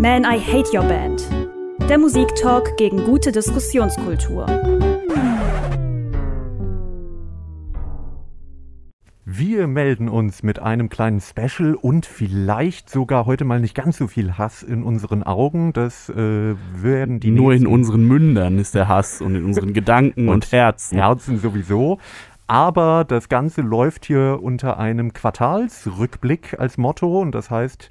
Man, I Hate Your Band. Der Musiktalk gegen gute Diskussionskultur. Wir melden uns mit einem kleinen Special und vielleicht sogar heute mal nicht ganz so viel Hass in unseren Augen. Das äh, werden die Nur in unseren Mündern ist der Hass und in unseren Gedanken und, und Herzen. Herzen sowieso. Aber das Ganze läuft hier unter einem Quartalsrückblick als Motto und das heißt,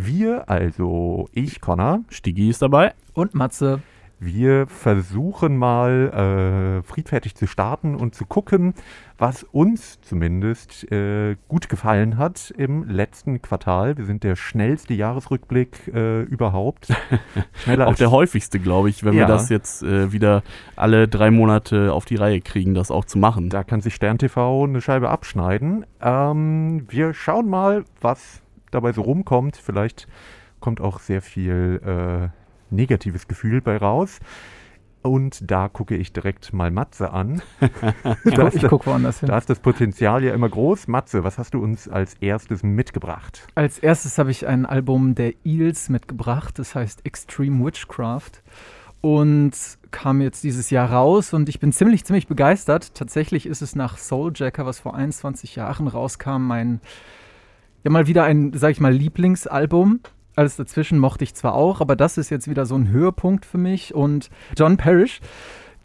wir, also ich, Connor, Stigi ist dabei und Matze. Wir versuchen mal äh, friedfertig zu starten und zu gucken, was uns zumindest äh, gut gefallen hat im letzten Quartal. Wir sind der schnellste Jahresrückblick äh, überhaupt. Schneller auch der häufigste, glaube ich, wenn ja. wir das jetzt äh, wieder alle drei Monate auf die Reihe kriegen, das auch zu machen. Da kann sich Stern TV eine Scheibe abschneiden. Ähm, wir schauen mal, was dabei so rumkommt. Vielleicht kommt auch sehr viel äh, negatives Gefühl bei raus. Und da gucke ich direkt mal Matze an. ich gucke guck woanders hin. Da ist das Potenzial ja immer groß. Matze, was hast du uns als erstes mitgebracht? Als erstes habe ich ein Album der Eels mitgebracht. Das heißt Extreme Witchcraft. Und kam jetzt dieses Jahr raus und ich bin ziemlich, ziemlich begeistert. Tatsächlich ist es nach Souljacker, was vor 21 Jahren rauskam, mein, ja mal wieder ein, sag ich mal, Lieblingsalbum. Alles dazwischen mochte ich zwar auch, aber das ist jetzt wieder so ein Höhepunkt für mich. Und John Parrish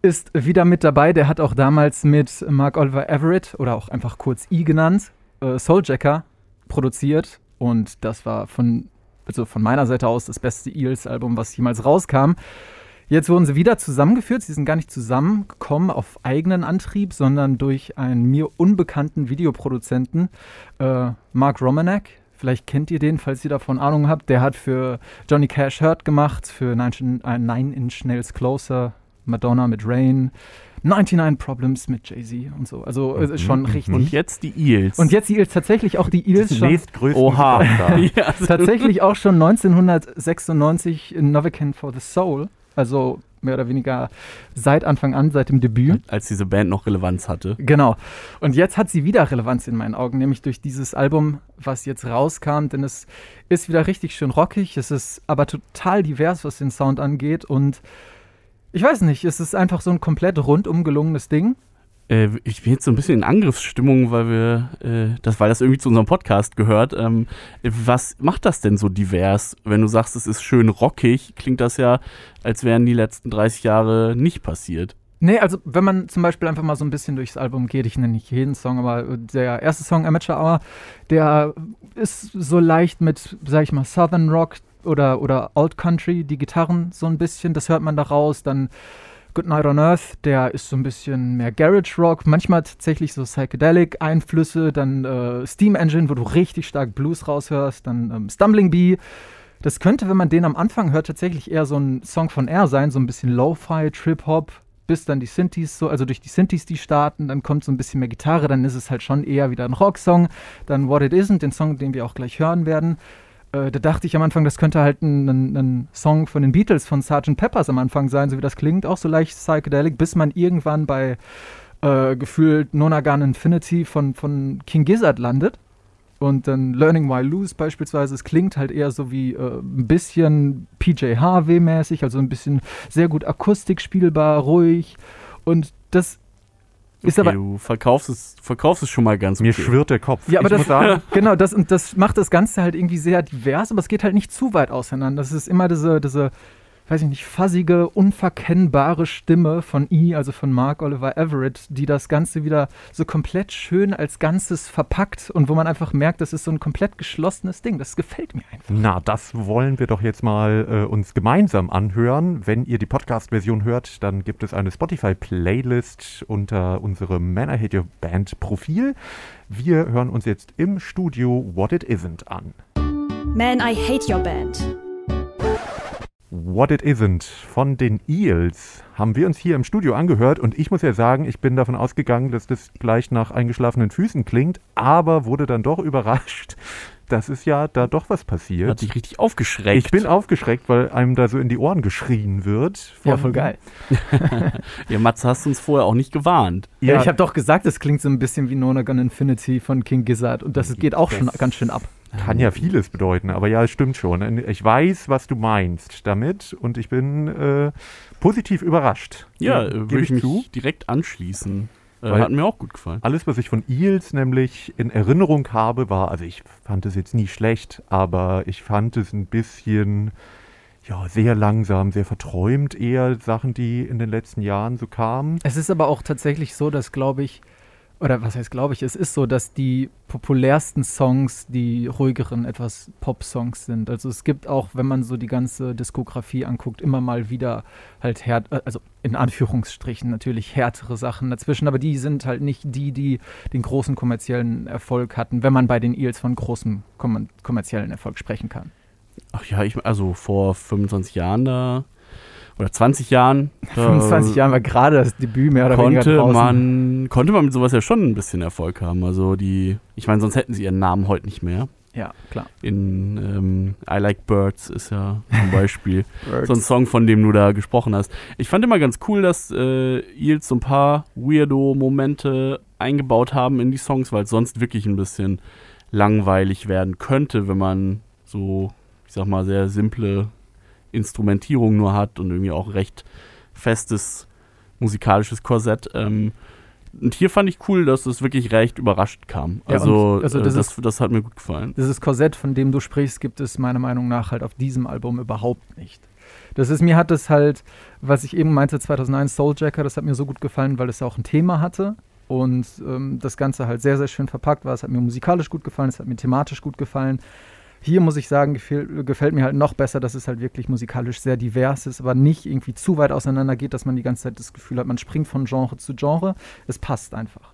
ist wieder mit dabei. Der hat auch damals mit Mark Oliver Everett oder auch einfach kurz E genannt, äh, Souljacker produziert. Und das war von, also von meiner Seite aus das beste Eels-Album, was jemals rauskam. Jetzt wurden sie wieder zusammengeführt. Sie sind gar nicht zusammengekommen auf eigenen Antrieb, sondern durch einen mir unbekannten Videoproduzenten, äh, Mark Romanek. Vielleicht kennt ihr den, falls ihr davon Ahnung habt. Der hat für Johnny Cash Hurt gemacht, für Nine, äh, Nine Inch Nails Closer, Madonna mit Rain, 99 Problems mit Jay-Z und so. Also es ist schon mhm. richtig. Und jetzt die Eels. Und jetzt die Eels, tatsächlich auch die Eels die schon. Oha. ja, tatsächlich auch schon 1996 in Novocaine for the Soul. Also mehr oder weniger seit Anfang an, seit dem Debüt. Als diese Band noch Relevanz hatte. Genau. Und jetzt hat sie wieder Relevanz in meinen Augen, nämlich durch dieses Album, was jetzt rauskam, denn es ist wieder richtig schön rockig, es ist aber total divers, was den Sound angeht und ich weiß nicht, es ist einfach so ein komplett rundum gelungenes Ding. Äh, ich bin jetzt so ein bisschen in Angriffsstimmung, weil wir, äh, das, weil das irgendwie zu unserem Podcast gehört. Ähm, was macht das denn so divers? Wenn du sagst, es ist schön rockig, klingt das ja, als wären die letzten 30 Jahre nicht passiert. Nee, also wenn man zum Beispiel einfach mal so ein bisschen durchs Album geht, ich nenne nicht jeden Song, aber der erste Song, Amateur Hour, der ist so leicht mit, sag ich mal, Southern Rock oder, oder Old Country, die Gitarren so ein bisschen, das hört man da raus, dann Good Night on Earth, der ist so ein bisschen mehr Garage Rock, manchmal tatsächlich so Psychedelic Einflüsse, dann äh, Steam Engine, wo du richtig stark Blues raushörst, dann ähm, Stumbling Bee. Das könnte, wenn man den am Anfang hört, tatsächlich eher so ein Song von R sein, so ein bisschen Lo-Fi, Trip-Hop, bis dann die Synthes so, also durch die Synthes, die starten, dann kommt so ein bisschen mehr Gitarre, dann ist es halt schon eher wieder ein Rocksong. Dann What It Isn't, den Song, den wir auch gleich hören werden äh, da dachte ich am Anfang, das könnte halt ein, ein, Song von den Beatles, von Sgt. Peppers am Anfang sein, so wie das klingt, auch so leicht psychedelic, bis man irgendwann bei äh, gefühlt Nonagon Infinity von, von King Gizzard landet. Und dann Learning Why Lose beispielsweise, es klingt halt eher so wie äh, ein bisschen PJ Harvey-mäßig, also ein bisschen sehr gut Akustik spielbar, ruhig. Und das ist okay, aber, du verkaufst es, verkaufst es schon mal ganz Mir schwirrt der Kopf. Ja, aber ich das, genau, das, und das macht das Ganze halt irgendwie sehr divers, aber es geht halt nicht zu weit auseinander. Das ist immer diese, diese weiß ich nicht, fassige, unverkennbare Stimme von E, also von Mark Oliver Everett, die das Ganze wieder so komplett schön als Ganzes verpackt und wo man einfach merkt, das ist so ein komplett geschlossenes Ding. Das gefällt mir einfach. Na, das wollen wir doch jetzt mal äh, uns gemeinsam anhören. Wenn ihr die Podcast-Version hört, dann gibt es eine Spotify-Playlist unter unserem Man I Hate Your Band Profil. Wir hören uns jetzt im Studio What It Isn't an. Man I Hate Your Band What It Isn't von den Eels haben wir uns hier im Studio angehört und ich muss ja sagen, ich bin davon ausgegangen, dass das gleich nach eingeschlafenen Füßen klingt, aber wurde dann doch überrascht, das ist ja da doch was passiert. Hat dich richtig aufgeschreckt. Ich bin aufgeschreckt, weil einem da so in die Ohren geschrien wird. Ja, voll geil. ja, Matze, hast du uns vorher auch nicht gewarnt. Ja, ich habe doch gesagt, es klingt so ein bisschen wie Nona Gun Infinity von King Gizzard und das geht auch schon ganz schön ab. Kann ja vieles bedeuten, aber ja, es stimmt schon. Ich weiß, was du meinst damit und ich bin äh, positiv überrascht. Ja, würde ich mich zu. direkt anschließen. Äh, hat mir auch gut gefallen. Alles, was ich von Eels nämlich in Erinnerung habe, war, also ich fand es jetzt nie schlecht, aber ich fand es ein bisschen, ja, sehr langsam, sehr verträumt eher Sachen, die in den letzten Jahren so kamen. Es ist aber auch tatsächlich so, dass, glaube ich, oder was heißt glaube ich, es ist so, dass die populärsten Songs die ruhigeren, etwas Pop-Songs sind. Also es gibt auch, wenn man so die ganze Diskografie anguckt, immer mal wieder halt härt, also in Anführungsstrichen natürlich härtere Sachen dazwischen, aber die sind halt nicht die, die den großen kommerziellen Erfolg hatten, wenn man bei den Eels von großem kommerziellen Erfolg sprechen kann. Ach ja, ich, also vor 25 Jahren da oder 20 Jahren. 25 äh, Jahren war gerade das Debüt mehr oder konnte weniger draußen. Man, konnte man mit sowas ja schon ein bisschen Erfolg haben. Also die, ich meine, sonst hätten sie ihren Namen heute nicht mehr. Ja, klar. In ähm, I Like Birds ist ja zum Beispiel so ein Song, von dem du da gesprochen hast. Ich fand immer ganz cool, dass äh, Eels so ein paar Weirdo-Momente eingebaut haben in die Songs, weil es sonst wirklich ein bisschen langweilig werden könnte, wenn man so, ich sag mal, sehr simple Instrumentierung nur hat und irgendwie auch recht festes musikalisches Korsett. Ähm, und hier fand ich cool, dass es wirklich recht überrascht kam. Ja, also, also das, äh, das, das, hat mir gut gefallen. Dieses Korsett, von dem du sprichst, gibt es meiner Meinung nach halt auf diesem Album überhaupt nicht. Das ist, mir hat es halt, was ich eben meinte, 2001 Souljacker, das hat mir so gut gefallen, weil es auch ein Thema hatte und ähm, das Ganze halt sehr, sehr schön verpackt war. Es hat mir musikalisch gut gefallen, es hat mir thematisch gut gefallen. Hier muss ich sagen, gefällt, gefällt mir halt noch besser, dass es halt wirklich musikalisch sehr divers ist, aber nicht irgendwie zu weit auseinander geht, dass man die ganze Zeit das Gefühl hat, man springt von Genre zu Genre. Es passt einfach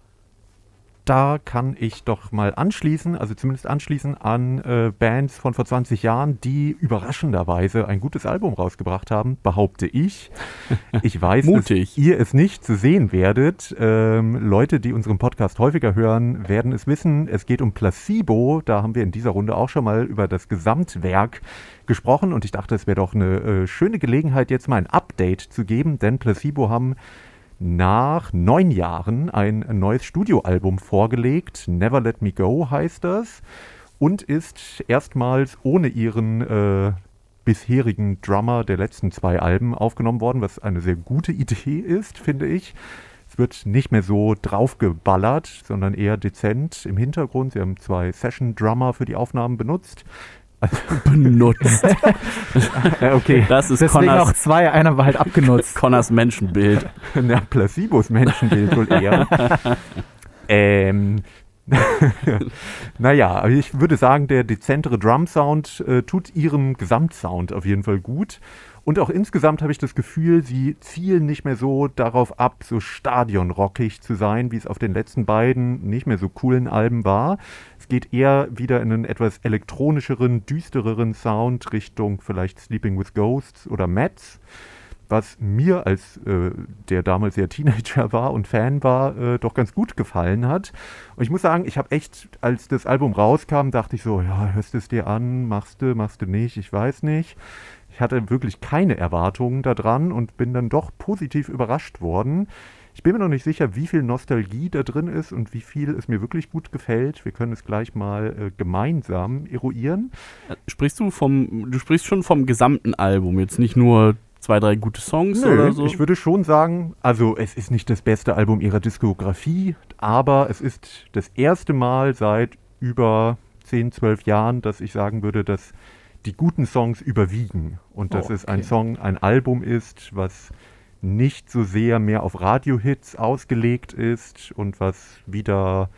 da kann ich doch mal anschließen, also zumindest anschließen an äh, Bands von vor 20 Jahren, die überraschenderweise ein gutes Album rausgebracht haben, behaupte ich. Ich weiß, dass ihr es nicht zu sehen werdet. Ähm, Leute, die unseren Podcast häufiger hören, werden es wissen. Es geht um Placebo. Da haben wir in dieser Runde auch schon mal über das Gesamtwerk gesprochen und ich dachte, es wäre doch eine äh, schöne Gelegenheit, jetzt mal ein Update zu geben, denn Placebo haben nach neun Jahren ein neues Studioalbum vorgelegt. Never Let Me Go heißt das. Und ist erstmals ohne ihren äh, bisherigen Drummer der letzten zwei Alben aufgenommen worden, was eine sehr gute Idee ist, finde ich. Es wird nicht mehr so draufgeballert, sondern eher dezent im Hintergrund. Sie haben zwei Session-Drummer für die Aufnahmen benutzt. benutzt. okay. Das ist Deswegen Connors, auch zwei, einer war halt abgenutzt. Connors Menschenbild. Na, Placebos Menschenbild wohl eher. ähm, naja, ich würde sagen, der dezentere Drum-Sound äh, tut ihrem Gesamtsound auf jeden Fall gut. Und auch insgesamt habe ich das Gefühl, sie zielen nicht mehr so darauf ab, so stadionrockig zu sein, wie es auf den letzten beiden nicht mehr so coolen Alben war. Es geht eher wieder in einen etwas elektronischeren, düstereren Sound Richtung vielleicht Sleeping with Ghosts oder Mets was mir als äh, der damals ja Teenager war und Fan war, äh, doch ganz gut gefallen hat. Und ich muss sagen, ich habe echt, als das Album rauskam, dachte ich so, ja, hörst du es dir an, machst du, machst du nicht, ich weiß nicht. Ich hatte wirklich keine Erwartungen daran und bin dann doch positiv überrascht worden. Ich bin mir noch nicht sicher, wie viel Nostalgie da drin ist und wie viel es mir wirklich gut gefällt. Wir können es gleich mal äh, gemeinsam eruieren. Äh, sprichst du vom, du sprichst schon vom gesamten Album, jetzt nicht nur zwei, drei gute Songs Nö, oder so? Ich würde schon sagen, also es ist nicht das beste Album ihrer Diskografie, aber es ist das erste Mal seit über 10, 12 Jahren, dass ich sagen würde, dass die guten Songs überwiegen und dass oh, okay. es ein Song, ein Album ist, was nicht so sehr mehr auf Radiohits ausgelegt ist und was wieder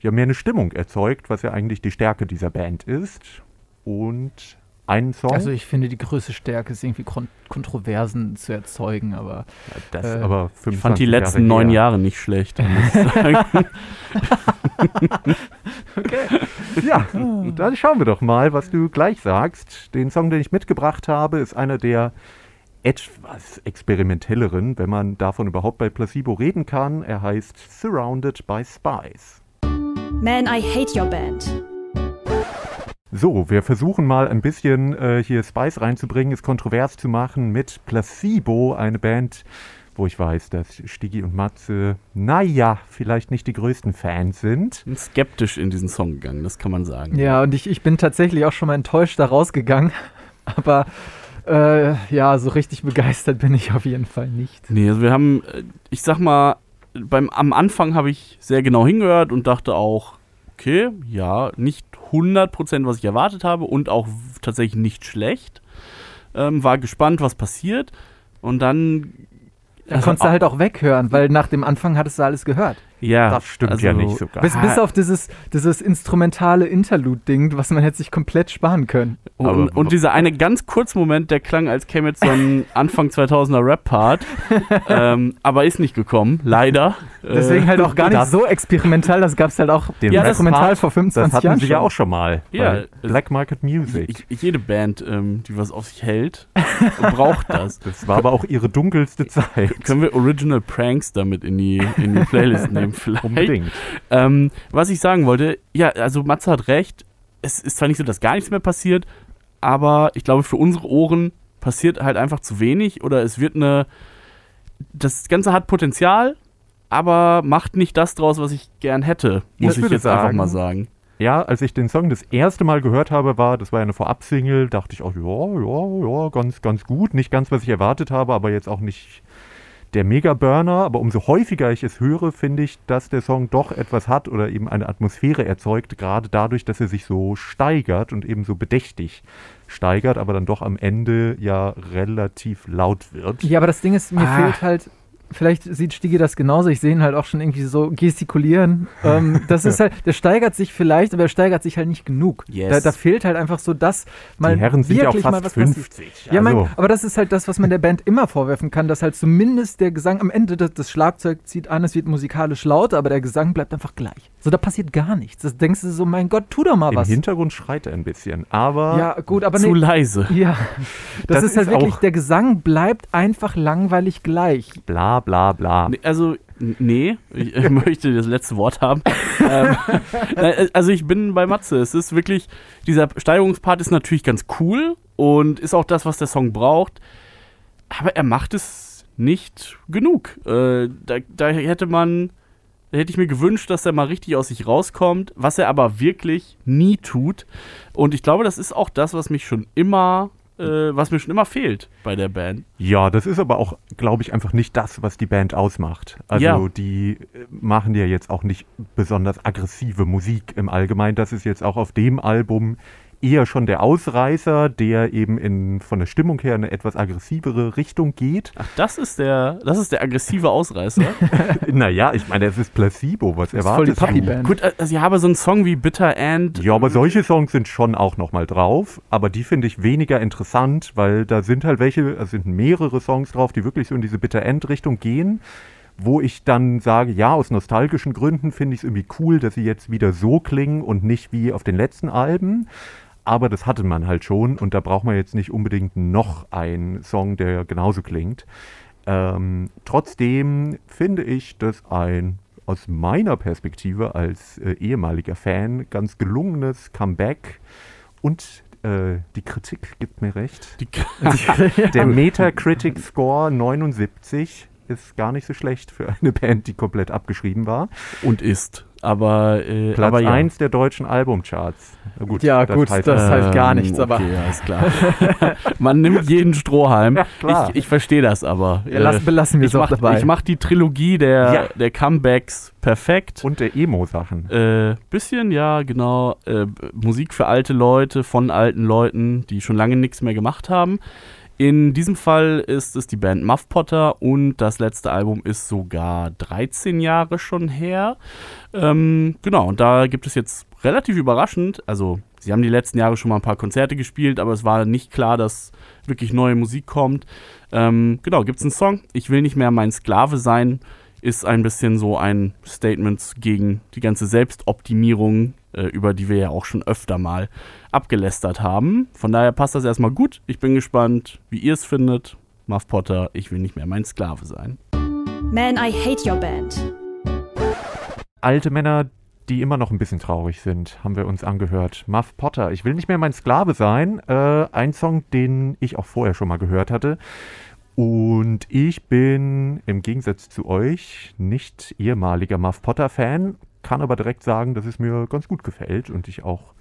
ja mehr eine Stimmung erzeugt, was ja eigentlich die Stärke dieser Band ist. Und einen Song. Also ich finde, die größte Stärke ist irgendwie Kon Kontroversen zu erzeugen, aber, ja, das, äh, aber ich fand die letzten Jahre neun Jahre nicht schlecht. okay. Ja, dann schauen wir doch mal, was du gleich sagst. Den Song, den ich mitgebracht habe, ist einer der etwas experimentelleren, wenn man davon überhaupt bei Placebo reden kann. Er heißt Surrounded by Spies. Man, I hate your band. So, wir versuchen mal ein bisschen äh, hier Spice reinzubringen, es kontrovers zu machen mit Placebo, eine Band, wo ich weiß, dass Stigi und Matze, naja, vielleicht nicht die größten Fans sind. Bin skeptisch in diesen Song gegangen, das kann man sagen. Ja, und ich, ich bin tatsächlich auch schon mal enttäuscht da rausgegangen. Aber äh, ja, so richtig begeistert bin ich auf jeden Fall nicht. Nee, also wir haben, äh, ich sag mal, beim, am Anfang habe ich sehr genau hingehört und dachte auch, okay, ja, nicht 100%, was ich erwartet habe und auch tatsächlich nicht schlecht. Ähm, war gespannt, was passiert. Und dann. Da konntest du halt auch weghören, weil nach dem Anfang hattest du alles gehört. Ja, Das stimmt ja nicht so ganz. Bis, bis auf dieses, dieses instrumentale Interlude-Ding, was man hätte sich komplett sparen können. Und, Aber- und dieser eine ganz kurze Moment, der klang, als käme jetzt so ein Anfang 2000er Rap-Part. ähm, aber ist nicht gekommen, leider. Deswegen halt auch gar nicht das- so experimental, das gab es halt auch Den Ja, das instrumental Rap-Part, vor Das 25 hatten Jahren sie ja auch schon mal. Ja, Black Market Music. ich, jede Band, ähm, die was auf sich hält, braucht das. das war aber auch ihre dunkelste Zeit. Können wir Original Pranks damit in die, in die Playlist nehmen vielleicht? Unbedingt. Ähm, was ich sagen wollte, ja, also Matze hat recht. Es ist zwar nicht so, dass gar nichts mehr passiert, aber ich glaube, für unsere Ohren passiert halt einfach zu wenig oder es wird eine. Das Ganze hat Potenzial, aber macht nicht das draus, was ich gern hätte, muss Ich ich, jetzt einfach sagen, mal sagen. Ja, als ich den Song das erste Mal gehört habe, war, das war ja eine Vorab-Single, dachte ich auch, ja, ja, ja, ganz, ganz gut. Nicht ganz, was ich erwartet habe, aber jetzt auch nicht der Mega-Burner. Aber umso häufiger ich es höre, finde ich, dass der Song doch etwas hat oder eben eine Atmosphäre erzeugt, gerade dadurch, dass er sich so steigert und eben so bedächtig steigert, aber dann doch am Ende ja relativ laut wird. Ja, aber das Ding ist, mir Ah. fehlt halt, vielleicht sieht Stigi das genauso, ich sehe ihn halt auch schon irgendwie so gestikulieren. ähm, das ist halt, der steigert sich vielleicht, aber er steigert sich halt nicht genug. Yes. Da, da fehlt halt einfach so das, mal Die Herren sind ja auch wirklich mal fast was passiert. 50. Ja, mein, also, aber das ist halt das, was man der Band immer vorwerfen kann, dass halt zumindest der Gesang am Ende das, das Schlagzeug zieht an, es wird musikalisch lauter, aber der Gesang bleibt einfach gleich. So, da passiert gar nichts. Das denkst du so, mein Gott, tu doch mal im was. Hintergrund schreit er ein bisschen, aber Ja, gut, aber Zu nee. leise. Ja, das, Das ist halt ist wirklich, der Gesang bleibt einfach langweilig gleich. bla bla bla. Also, nee, ich, ich möchte das letzte Wort haben. ähm, nein, also ich bin bei Matze. Es ist wirklich, dieser Steigerungspart ist natürlich ganz cool und ist auch das, was der Song braucht. Aber er macht es nicht genug. Äh, da, da hätte man, da hätte ich mir gewünscht, dass er mal richtig aus sich rauskommt, was er aber wirklich nie tut. Und ich glaube, das ist auch das, was mich schon immer, äh, was mir schon immer fehlt bei der Band. Ja, das ist aber auch, glaube ich, einfach nicht das, was die Band ausmacht. Also Ja. die äh, machen ja jetzt auch nicht besonders aggressive Musik im Allgemeinen. Das ist jetzt auch auf dem Album eher schon der Ausreißer, der eben in, von der Stimmung her eine etwas aggressivere Richtung geht. Ach, das ist der, das ist der aggressive Ausreißer. naja, ich meine, es ist Placebo, was Das ist voll die? Puppy-Band. Gut, also ich habe so einen Song wie Bitter End. Ja, aber solche Songs sind schon auch nochmal drauf, aber die finde ich weniger interessant, weil da sind halt welche, es sind mehrere Songs drauf, die wirklich so in diese Bitter-End-Richtung gehen, wo ich dann sage, ja, aus nostalgischen Gründen finde ich es irgendwie cool, dass sie jetzt wieder so klingen und nicht wie auf den letzten Alben. Aber das hatte man halt schon und da braucht man jetzt nicht unbedingt noch einen Song, der genauso klingt. Ähm, trotzdem finde ich das ein aus meiner Perspektive als äh, ehemaliger Fan ganz gelungenes Comeback und äh, die Kritik gibt mir recht. Die, Der Metacritic Score 79 ist gar nicht so schlecht für eine Band, die komplett abgeschrieben war. und ist. Aber, äh, Platz aber ja. 1 der deutschen Albumcharts. Gut, Ja, gut, das- halt gar nichts, aber- Okay, alles klar. Man nimmt jeden Strohhalm. klar. Ich, ich verstehe das aber. Ja, lass, belassen wir ich es auch mach, dabei. ich mach die Trilogie der, Ja. der Comebacks perfekt. Und der Emo-Sachen. Äh, bisschen, ja, genau. Äh, Musik für alte Leute, von alten Leuten, die schon lange nichts mehr gemacht haben. In diesem Fall ist es die Band Muff Potter und das letzte Album ist sogar 13 Jahre schon her. Ähm, genau, und da gibt es jetzt relativ überraschend, also sie haben die letzten Jahre schon mal ein paar Konzerte gespielt, aber es war nicht klar, dass wirklich neue Musik kommt. Ähm, genau, gibt es einen Song, Ich will nicht mehr mein Sklave sein, ist ein bisschen so ein Statement gegen die ganze Selbstoptimierung, äh, über die wir ja auch schon öfter mal abgelästert haben. Von daher passt das erstmal gut. Ich bin gespannt, wie ihr es findet. Muff Potter, ich will nicht mehr mein Sklave sein. Man, I hate your band. Alte Männer, die immer noch ein bisschen traurig sind, haben wir uns angehört. Muff Potter, ich will nicht mehr mein Sklave sein. Äh, ein Song, den ich auch vorher schon mal gehört hatte. Und ich bin im Gegensatz zu euch nicht ehemaliger Muff Potter-Fan, kann aber direkt sagen, dass es mir ganz gut gefällt und ich auch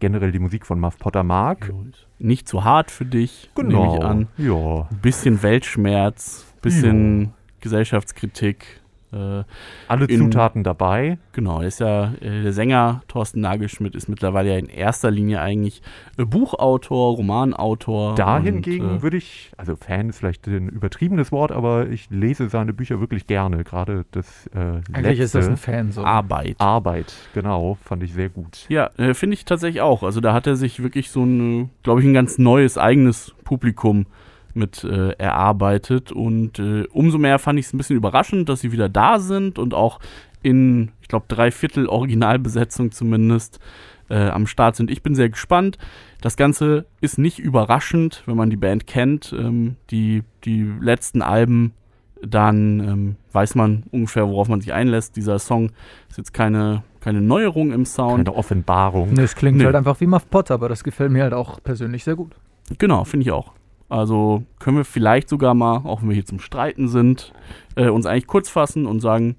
generell die Musik von Muff Potter mag. Nicht zu hart für dich, Genau. nehme ich an. Ja. Ein bisschen Weltschmerz, bisschen Gesellschaftskritik. Äh, Alle In- Zutaten dabei. genau, ist ja äh, der Sänger Thorsten Nagelschmidt ist mittlerweile ja in erster Linie eigentlich äh, Buchautor, Romanautor. Da hingegen äh, würde ich, also Fan ist vielleicht ein übertriebenes Wort, aber ich lese seine Bücher wirklich gerne. Gerade das äh, Eigentlich ist das letzte, ein Fan so. Arbeit. Arbeit, genau, fand ich sehr gut. Ja, äh, finde ich tatsächlich auch. Also da hat er sich wirklich so ein, glaube ich, ein ganz neues eigenes Publikum mit äh, erarbeitet. Und äh, umso mehr fand ich es ein bisschen überraschend, dass sie wieder da sind und auch in, ich glaube, drei Viertel Originalbesetzung zumindest äh, am Start sind. Ich bin sehr gespannt. Das Ganze ist nicht überraschend, wenn man die Band kennt. Ähm, die, die letzten Alben, dann ähm, weiß man ungefähr, worauf man sich einlässt. Dieser Song ist jetzt keine, keine Neuerung im Sound. Keine Offenbarung. Nee, es klingt Nee. halt einfach wie Muff Potter, aber das gefällt mir halt auch persönlich sehr gut. Genau, finde ich auch. Also können wir vielleicht sogar mal, auch wenn wir hier zum Streiten sind, äh, uns eigentlich kurz fassen und sagen,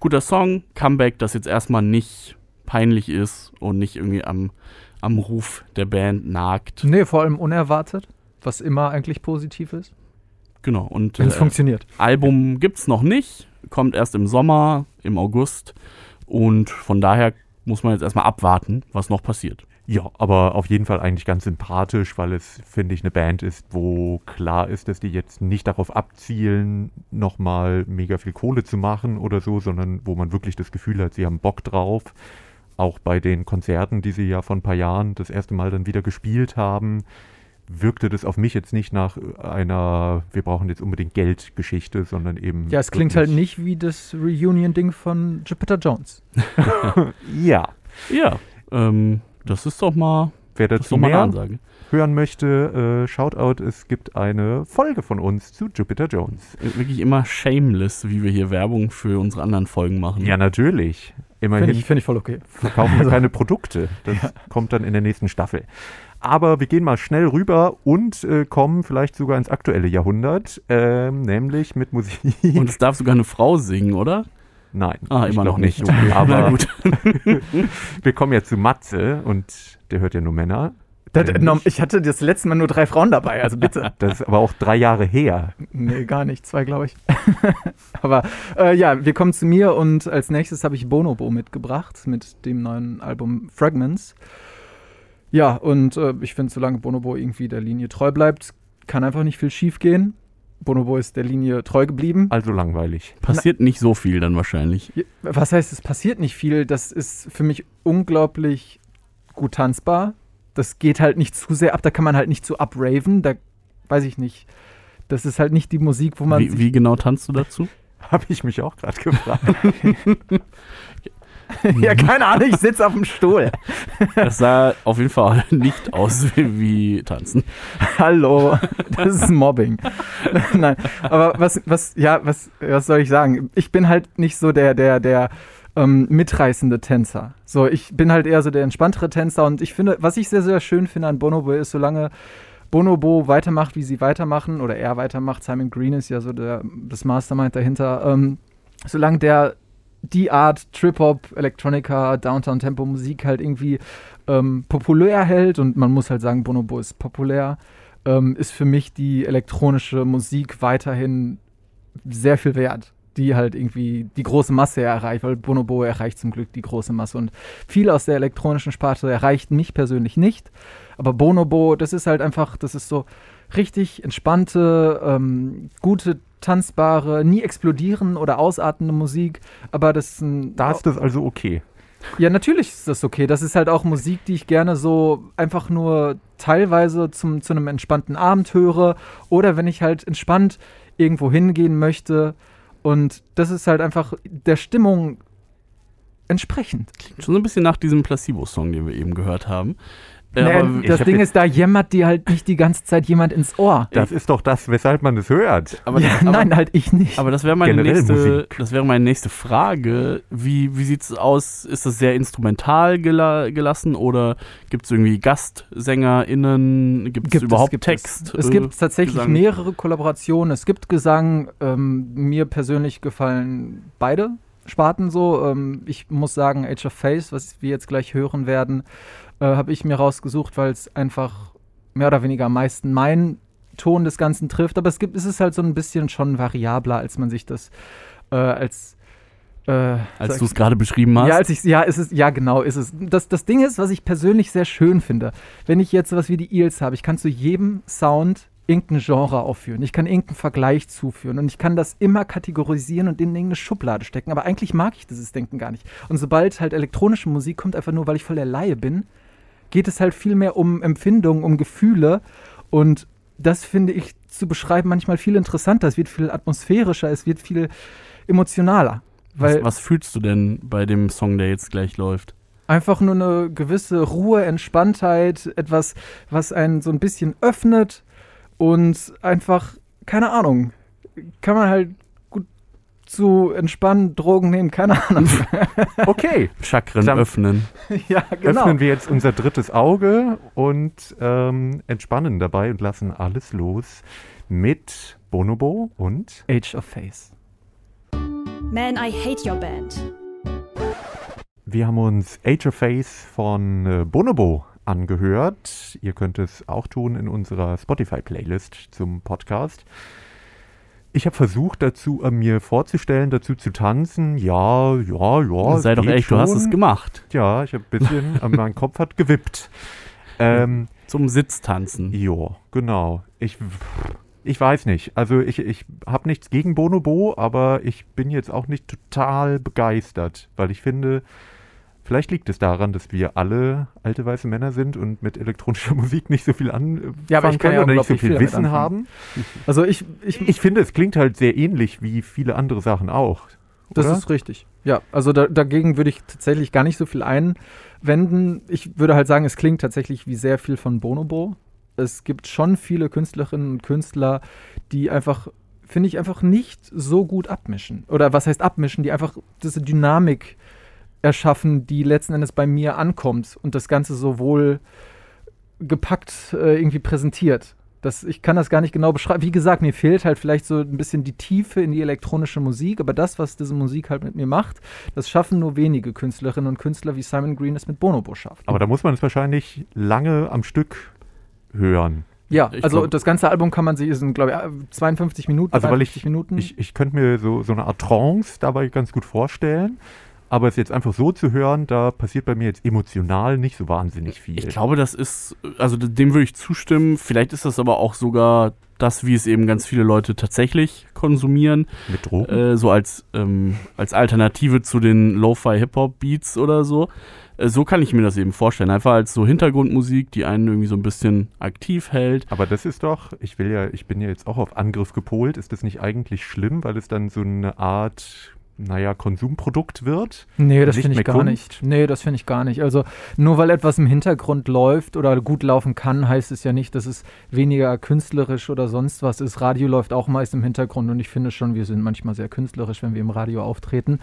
guter Song, Comeback, das jetzt erstmal nicht peinlich ist und nicht irgendwie am, am Ruf der Band nagt. Nee, vor allem unerwartet, was immer eigentlich positiv ist, Genau, und wenn es äh, funktioniert. Album gibt's noch nicht, kommt erst im Sommer, im August und von daher muss man jetzt erstmal abwarten, was noch passiert. Ja, aber auf jeden Fall eigentlich ganz sympathisch, weil es, finde ich, eine Band ist, wo klar ist, dass die jetzt nicht darauf abzielen, nochmal mega viel Kohle zu machen oder so, sondern wo man wirklich das Gefühl hat, sie haben Bock drauf. Auch bei den Konzerten, die sie ja vor ein paar Jahren das erste Mal dann wieder gespielt haben, wirkte das auf mich jetzt nicht nach einer, wir brauchen jetzt unbedingt Geld-Geschichte, sondern eben. Ja, es klingt halt nicht wie das Reunion-Ding von Jupiter Jones. Ja. Ja, ähm, das ist doch mal, Wer dazu doch mal eine mehr Ansage. hören möchte, äh, Shoutout, es gibt eine Folge von uns zu Jupiter Jones. Äh, Wirklich immer shameless, wie wir hier Werbung für unsere anderen Folgen machen. Ja, natürlich. Immerhin Finde ich, find ich voll okay. verkaufen wir keine Produkte. Das kommt dann in der nächsten Staffel. Aber wir gehen mal schnell rüber und äh, kommen vielleicht sogar ins aktuelle Jahrhundert, ähm, nämlich mit Musik. Und es darf sogar eine Frau singen, oder? Nein, Ah, ich immer noch nicht. Okay. Na Aber gut. wir kommen ja zu Matze und der hört ja nur Männer. Das, Äh, ich hatte das letzte Mal nur drei Frauen dabei, also bitte. Das ist aber auch drei Jahre her. nee, gar nicht, zwei glaube ich. aber äh, ja, wir kommen zu mir und als nächstes habe ich Bonobo mitgebracht mit dem neuen Album Fragments. Ja, und äh, ich finde, solange Bonobo irgendwie der Linie treu bleibt, kann einfach nicht viel schief gehen. Bonobo ist der Linie treu geblieben. Also langweilig. Passiert nicht so viel dann wahrscheinlich. Was heißt, es passiert nicht viel? Das ist für mich unglaublich gut tanzbar. Das geht halt nicht zu sehr ab, da kann man halt nicht zu abraven, da weiß ich nicht. Das ist halt nicht die Musik, wo man Wie, sich wie genau tanzt du dazu? Habe ich mich auch gerade gefragt. Ja, keine Ahnung, ich sitze auf dem Stuhl. Das sah auf jeden Fall nicht aus wie, wie tanzen. Hallo, das ist Mobbing. Nein, aber was, was, ja, was, was soll ich sagen? Ich bin halt nicht so der, der, der ähm, mitreißende Tänzer. So, ich bin halt eher so der entspanntere Tänzer und ich finde, was ich sehr, sehr schön finde an Bonobo ist, solange Bonobo weitermacht, wie sie weitermachen, oder er weitermacht, Simon Green ist ja so der, das Mastermind dahinter, ähm, solange der die Art Trip-Hop, Electronica, Downtown-Tempo-Musik halt irgendwie ähm, populär hält und man muss halt sagen, Bonobo ist populär, ähm, ist für mich die elektronische Musik weiterhin sehr viel wert, die halt irgendwie die große Masse erreicht, weil Bonobo erreicht zum Glück die große Masse und viel aus der elektronischen Sparte erreicht mich persönlich nicht, aber Bonobo, das ist halt einfach, das ist so richtig entspannte, ähm, gute, tanzbare, nie explodieren oder ausartende Musik, aber das ist ein Da ist das also okay. ja, natürlich ist das okay. Das ist halt auch Musik, die ich gerne so einfach nur teilweise zum, zu einem entspannten Abend höre oder wenn ich halt entspannt irgendwo hingehen möchte. Und das ist halt einfach der Stimmung entsprechend. Schon so ein bisschen nach diesem Placebo-Song, den wir eben gehört haben. Ja, Nee, das Ding ist, da jammert dir halt nicht die ganze Zeit jemand ins Ohr. Das ist doch das, weshalb man es hört. aber, ja, aber, nein, halt ich nicht. aber das wäre meine Generell nächste, Musik. das wäre meine nächste Frage. Wie, wie sieht es aus? Ist das sehr instrumental gela gelassen oder gibt es irgendwie GastsängerInnen? Gibt es überhaupt gibt Text? Es, es äh, gibt tatsächlich Gesang? mehrere Kollaborationen. Es gibt Gesang. Ähm, mir persönlich gefallen beide Sparten so. Ähm, ich muss sagen, Age of Face, was wir jetzt gleich hören werden, äh, habe ich mir rausgesucht, weil es einfach mehr oder weniger am meisten meinen Ton des Ganzen trifft. Aber es gibt, es ist halt so ein bisschen schon variabler, als man sich das äh, als äh, Als du es gerade beschrieben hast. ja, als ich, ja, ist es, ja, genau, ist es. Das, das Ding ist, was ich persönlich sehr schön finde, wenn ich jetzt sowas wie die Eels habe, ich kann zu jedem Sound irgendein Genre aufführen. Ich kann irgendeinen Vergleich zuführen und ich kann das immer kategorisieren und in irgendeine Schublade stecken. Aber eigentlich mag ich dieses Denken gar nicht. Und sobald halt elektronische Musik kommt, einfach nur, weil ich voll der Laie bin, geht es halt viel mehr um Empfindungen, um Gefühle. Und das finde ich zu beschreiben manchmal viel interessanter. Es wird viel atmosphärischer, es wird viel emotionaler. Was, was fühlst du denn bei dem Song, der jetzt gleich läuft? Einfach nur eine gewisse Ruhe, Entspanntheit, etwas, was einen so ein bisschen öffnet und einfach, keine Ahnung, kann man halt zu entspannen, Drogen nehmen, keine Ahnung. Okay, Chakren Dann- öffnen. ja, genau. öffnen wir jetzt unser drittes Auge und ähm, entspannen dabei und lassen alles los mit Bonobo und Age of Face. Man, I hate your band. wir haben uns Age of Face von äh, Bonobo angehört. Ihr könnt es auch tun in unserer Spotify-Playlist zum Podcast. Ich habe versucht, dazu äh, mir vorzustellen, dazu zu tanzen. Ja, ja, ja. Sei doch ehrlich, du hast es schon. gemacht. Ja, ich habe ein bisschen, äh, mein Kopf hat gewippt. Ähm, Zum Sitztanzen. Jo, genau. Ich, ich weiß nicht. Also ich, ich habe nichts gegen Bonobo, aber ich bin jetzt auch nicht total begeistert, weil ich finde, vielleicht liegt es daran, dass wir alle alte weiße Männer sind und mit elektronischer Musik nicht so viel anfangen Ja, aber ich kann können ja oder nicht so viel viel Wissen haben. Also ich, ich, Ich finde, es klingt halt sehr ähnlich wie viele andere Sachen auch. Das oder? ist richtig. Ja, also da, dagegen würde ich tatsächlich gar nicht so viel einwenden. Ich würde halt sagen, es klingt tatsächlich wie sehr viel von Bonobo. Es gibt schon viele Künstlerinnen und Künstler, die einfach, finde ich, einfach nicht so gut abmischen. Oder was heißt abmischen? Die einfach diese Dynamik erschaffen, die letzten Endes bei mir ankommt und das Ganze sowohl gepackt äh, irgendwie präsentiert. Das, ich kann das gar nicht genau beschreiben. Wie gesagt, mir fehlt halt vielleicht so ein bisschen die Tiefe in die elektronische Musik, aber das, was diese Musik halt mit mir macht, das schaffen nur wenige Künstlerinnen und Künstler, wie Simon Green es mit Bonobo schafft. Aber da muss man es wahrscheinlich lange am Stück hören. ja, ich also glaub- das ganze Album kann man sich, sind glaube ich 52 Minuten, Also weil ich- 53 Minuten. Ich, ich könnte mir so, so eine Art Trance dabei ganz gut vorstellen. Aber es jetzt einfach so zu hören, da passiert bei mir jetzt emotional nicht so wahnsinnig viel. Ich glaube, das ist, also dem würde ich zustimmen. Vielleicht ist das aber auch sogar das, wie es eben ganz viele Leute tatsächlich konsumieren. Mit Drogen? Äh, so als, ähm, als Alternative zu den Lo-Fi-Hip-Hop-Beats oder so. Äh, so kann ich mir das eben vorstellen. Einfach als so Hintergrundmusik, die einen irgendwie so ein bisschen aktiv hält. Aber das ist doch, ich will ja, ich bin ja jetzt auch auf Angriff gepolt. Ist das nicht eigentlich schlimm, weil es dann so eine Art, naja, Konsumprodukt wird? Nee, das finde ich gar Kunst? nicht. Nee, das finde ich gar nicht. Also nur weil etwas im Hintergrund läuft oder gut laufen kann, heißt es ja nicht, dass es weniger künstlerisch oder sonst was ist. Radio läuft auch meist im Hintergrund und ich finde schon, wir sind manchmal sehr künstlerisch, wenn wir im Radio auftreten,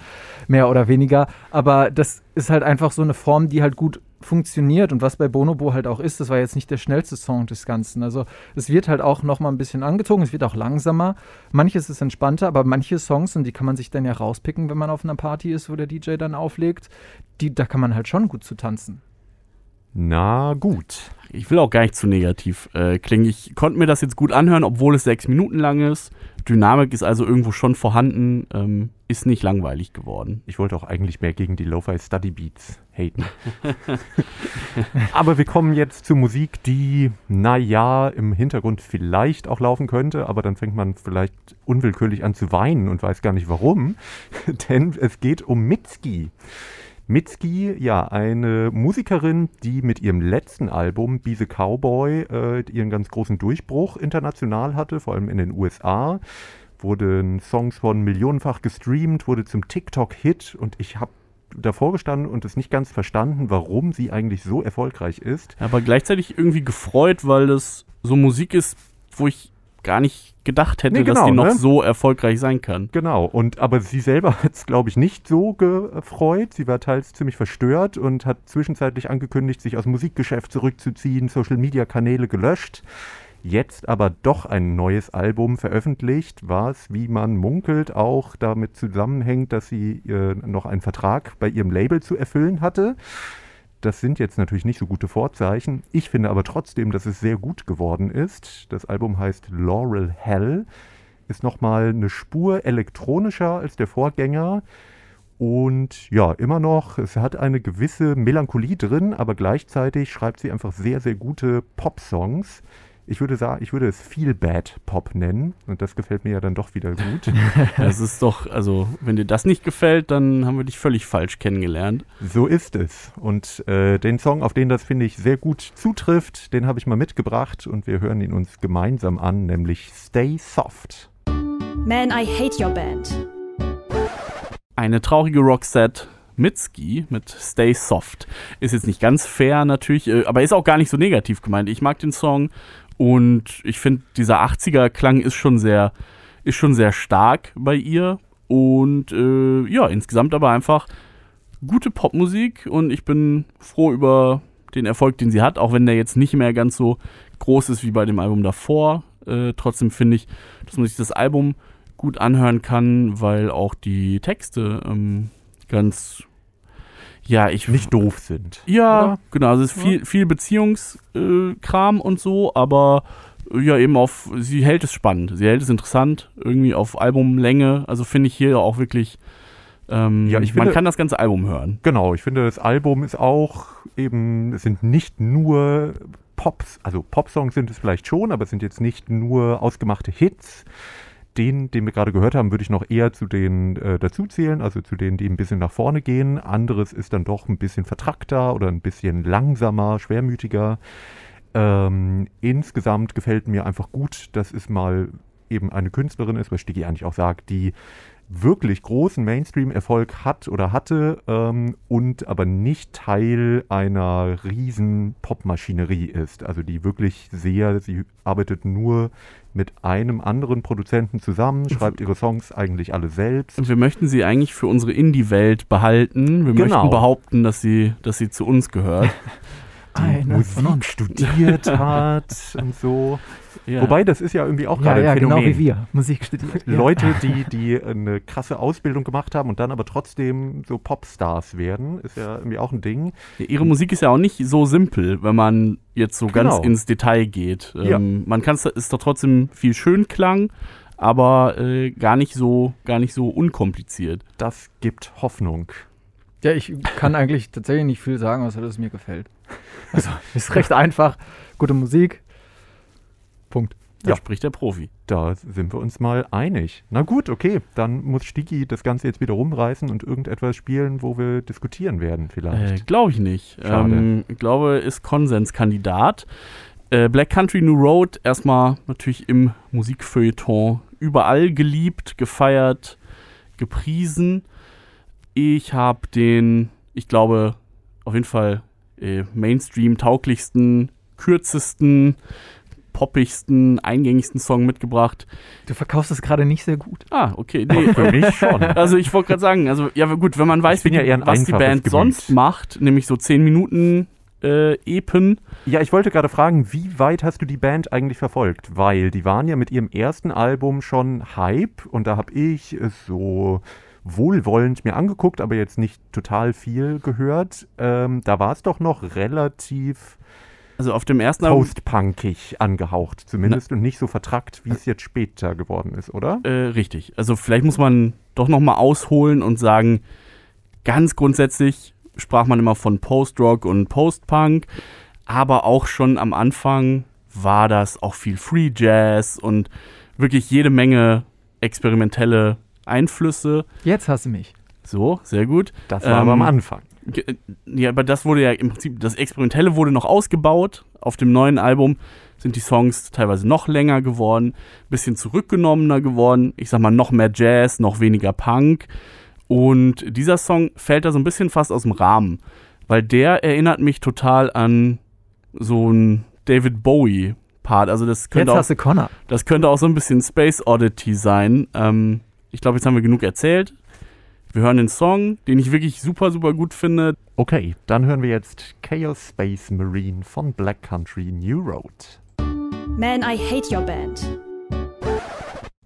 mehr oder weniger. Aber das ist halt einfach so eine Form, die halt gut funktioniert und was bei Bonobo halt auch ist, das war jetzt nicht der schnellste Song des Ganzen. Also es wird halt auch noch mal ein bisschen angezogen, es wird auch langsamer. Manches ist entspannter, aber manche Songs, und die kann man sich dann ja rauspicken, wenn man auf einer Party ist, wo der DJ dann auflegt, die, da kann man halt schon gut zu tanzen. Na gut. Ich will auch gar nicht zu negativ äh, klingen. Ich konnte mir das jetzt gut anhören, obwohl es sechs Minuten lang ist. Dynamik ist also irgendwo schon vorhanden, ähm, ist nicht langweilig geworden. Ich wollte auch eigentlich mehr gegen die Lo-Fi Study Beats haten. aber wir kommen jetzt zu Musik, die, naja, im Hintergrund vielleicht auch laufen könnte, aber dann fängt man vielleicht unwillkürlich an zu weinen und weiß gar nicht warum. Denn es geht um Mitski. Mitski, ja, eine Musikerin, die mit ihrem letzten Album Be the Cowboy äh, ihren ganz großen Durchbruch international hatte, vor allem in den USA. Wurden Songs von millionenfach gestreamt, wurde zum TikTok-Hit und ich habe davor gestanden und es nicht ganz verstanden, warum sie eigentlich so erfolgreich ist. Aber gleichzeitig irgendwie gefreut, weil das so Musik ist, wo ich gar nicht gedacht hätte, Nee, dass genau, die noch ne? so erfolgreich sein kann. Genau, und aber sie selber hat es, glaube ich, nicht so gefreut. Sie war teils ziemlich verstört und hat zwischenzeitlich angekündigt, sich aus dem Musikgeschäft zurückzuziehen, Social-Media-Kanäle gelöscht. Jetzt aber doch ein neues Album veröffentlicht, was, wie man munkelt, auch damit zusammenhängt, dass sie äh, noch einen Vertrag bei ihrem Label zu erfüllen hatte. Das sind jetzt natürlich nicht so gute Vorzeichen. Ich finde aber trotzdem, dass es sehr gut geworden ist. Das Album heißt Laurel Hell ist nochmal eine Spur elektronischer als der Vorgänger. Und ja, immer noch, es hat eine gewisse Melancholie drin, aber gleichzeitig schreibt sie einfach sehr, sehr gute Pop-Songs. Ich würde sagen, ich würde es Feel Bad Pop nennen. Und das gefällt mir ja dann doch wieder gut. Das ist doch, also, wenn dir das nicht gefällt, dann haben wir dich völlig falsch kennengelernt. so ist es. Und äh, den Song, auf den das, finde ich, sehr gut zutrifft, den habe ich mal mitgebracht und wir hören ihn uns gemeinsam an, nämlich Stay Soft. Man, I hate your band. Eine traurige Roxette Mitski mit Stay Soft. Ist jetzt nicht ganz fair natürlich, äh, aber ist auch gar nicht so negativ gemeint. Ich mag den Song und ich finde, dieser 80er-Klang ist schon sehr, ist schon sehr stark bei ihr. Und äh, ja, insgesamt aber einfach gute Popmusik und ich bin froh über den Erfolg, den sie hat, auch wenn der jetzt nicht mehr ganz so groß ist wie bei dem Album davor. Äh, trotzdem finde ich, dass man sich das Album gut anhören kann, weil auch die Texte ähm, ganz, ja, ich Nicht doof sind. ja, oder? genau. Also es ist viel, viel Beziehungskram äh, Kram und so, aber äh, ja, eben auf, sie hält es spannend, sie hält es interessant, irgendwie auf Albumlänge. Also finde ich hier auch wirklich, ähm, Ja, ich man finde- kann das ganze Album hören. Genau, ich finde, das Album ist auch eben, es sind nicht nur Pops, also Popsongs sind es vielleicht schon, aber es sind jetzt nicht nur ausgemachte Hits. Den, den wir gerade gehört haben, würde ich noch eher zu den äh, dazuzählen, also zu denen, die ein bisschen nach vorne gehen. Anderes ist dann doch ein bisschen vertrackter oder ein bisschen langsamer, schwermütiger. Ähm, insgesamt gefällt mir einfach gut, dass es mal eben eine Künstlerin ist, was Stiggy eigentlich auch sagt, die wirklich großen Mainstream-Erfolg hat oder hatte ähm, und aber nicht Teil einer riesen Popmaschinerie ist. Also die wirklich sehr, sie arbeitet nur mit einem anderen Produzenten zusammen, schreibt ihre Songs eigentlich alle selbst. Und wir möchten sie eigentlich für unsere Indie-Welt behalten. Wir Genau. möchten behaupten, dass sie, dass sie zu uns gehört. Die Musik studiert hat und so. Ja. Wobei, das ist ja irgendwie auch Ja, gerade ja, ein genau Phänomen. wie wir. Musik studiert. Ja. Leute, die, die eine krasse Ausbildung gemacht haben und dann aber trotzdem so Popstars werden, ist ja irgendwie auch ein Ding. Ja, Ihre Musik ist ja auch nicht so simpel, wenn man jetzt so ganz Genau. ins Detail geht. Ja. Ähm, man kann es ist doch trotzdem viel Schönklang, aber äh, gar nicht so gar nicht so unkompliziert. Das gibt Hoffnung. Ja, ich kann eigentlich tatsächlich nicht viel sagen, außer dass es mir gefällt. Also, ist recht einfach. Gute Musik. Punkt. Da Ja. spricht der Profi. Da sind wir uns mal einig. Na gut, okay, dann muss Stigi das Ganze jetzt wieder rumreißen und irgendetwas spielen, wo wir diskutieren werden Äh, vielleicht. glaube ich nicht. Schade. Ähm, ich glaube, ist Konsenskandidat. Äh, Black Country New Road erstmal natürlich im Musikfeuilleton überall geliebt, gefeiert, gepriesen. Ich habe den, ich glaube, auf jeden Fall äh, Mainstream-tauglichsten, kürzesten, poppigsten, eingängigsten Song mitgebracht. Du verkaufst es gerade nicht sehr gut. Ah, okay. Nee, Für mich schon. also ich wollte gerade sagen, also ja gut, wenn man weiß, wie ja was die Band Gemüt. sonst macht, nämlich so 10 Minuten äh, Epen. Ja, ich wollte gerade fragen, wie weit hast du die Band eigentlich verfolgt? Weil die waren ja mit ihrem ersten Album schon Hype und da habe ich es so wohlwollend mir angeguckt, aber jetzt nicht total viel gehört. Ähm, da war es doch noch relativ Also auf dem ersten post-punkig angehaucht zumindest und nicht so vertrackt, wie es jetzt später geworden ist, oder? äh, richtig. Also vielleicht muss man doch noch mal ausholen und sagen, ganz grundsätzlich sprach man immer von Post-Rock und Post-Punk, aber auch schon am Anfang war das auch viel Free Jazz und wirklich jede Menge experimentelle Einflüsse. Jetzt hast du mich. So, sehr gut. Das war aber Ähm, am Anfang. Ge- Ja, aber das wurde ja im Prinzip, das Experimentelle wurde noch ausgebaut. Auf dem neuen Album sind die Songs teilweise noch länger geworden, bisschen zurückgenommener geworden. Ich sag mal, noch mehr Jazz, noch weniger Punk. Und dieser Song fällt da so ein bisschen fast aus dem Rahmen, weil der erinnert mich total an so ein David Bowie Part. Also das könnte, Jetzt auch, hast du Connor. das könnte auch so ein bisschen Space Oddity sein. Ähm, ich glaube, jetzt haben wir genug erzählt. Wir hören den Song, den ich wirklich super, super gut finde. Okay, dann hören wir jetzt Chaos Space Marine von Black Country New Road. Man, I hate your band.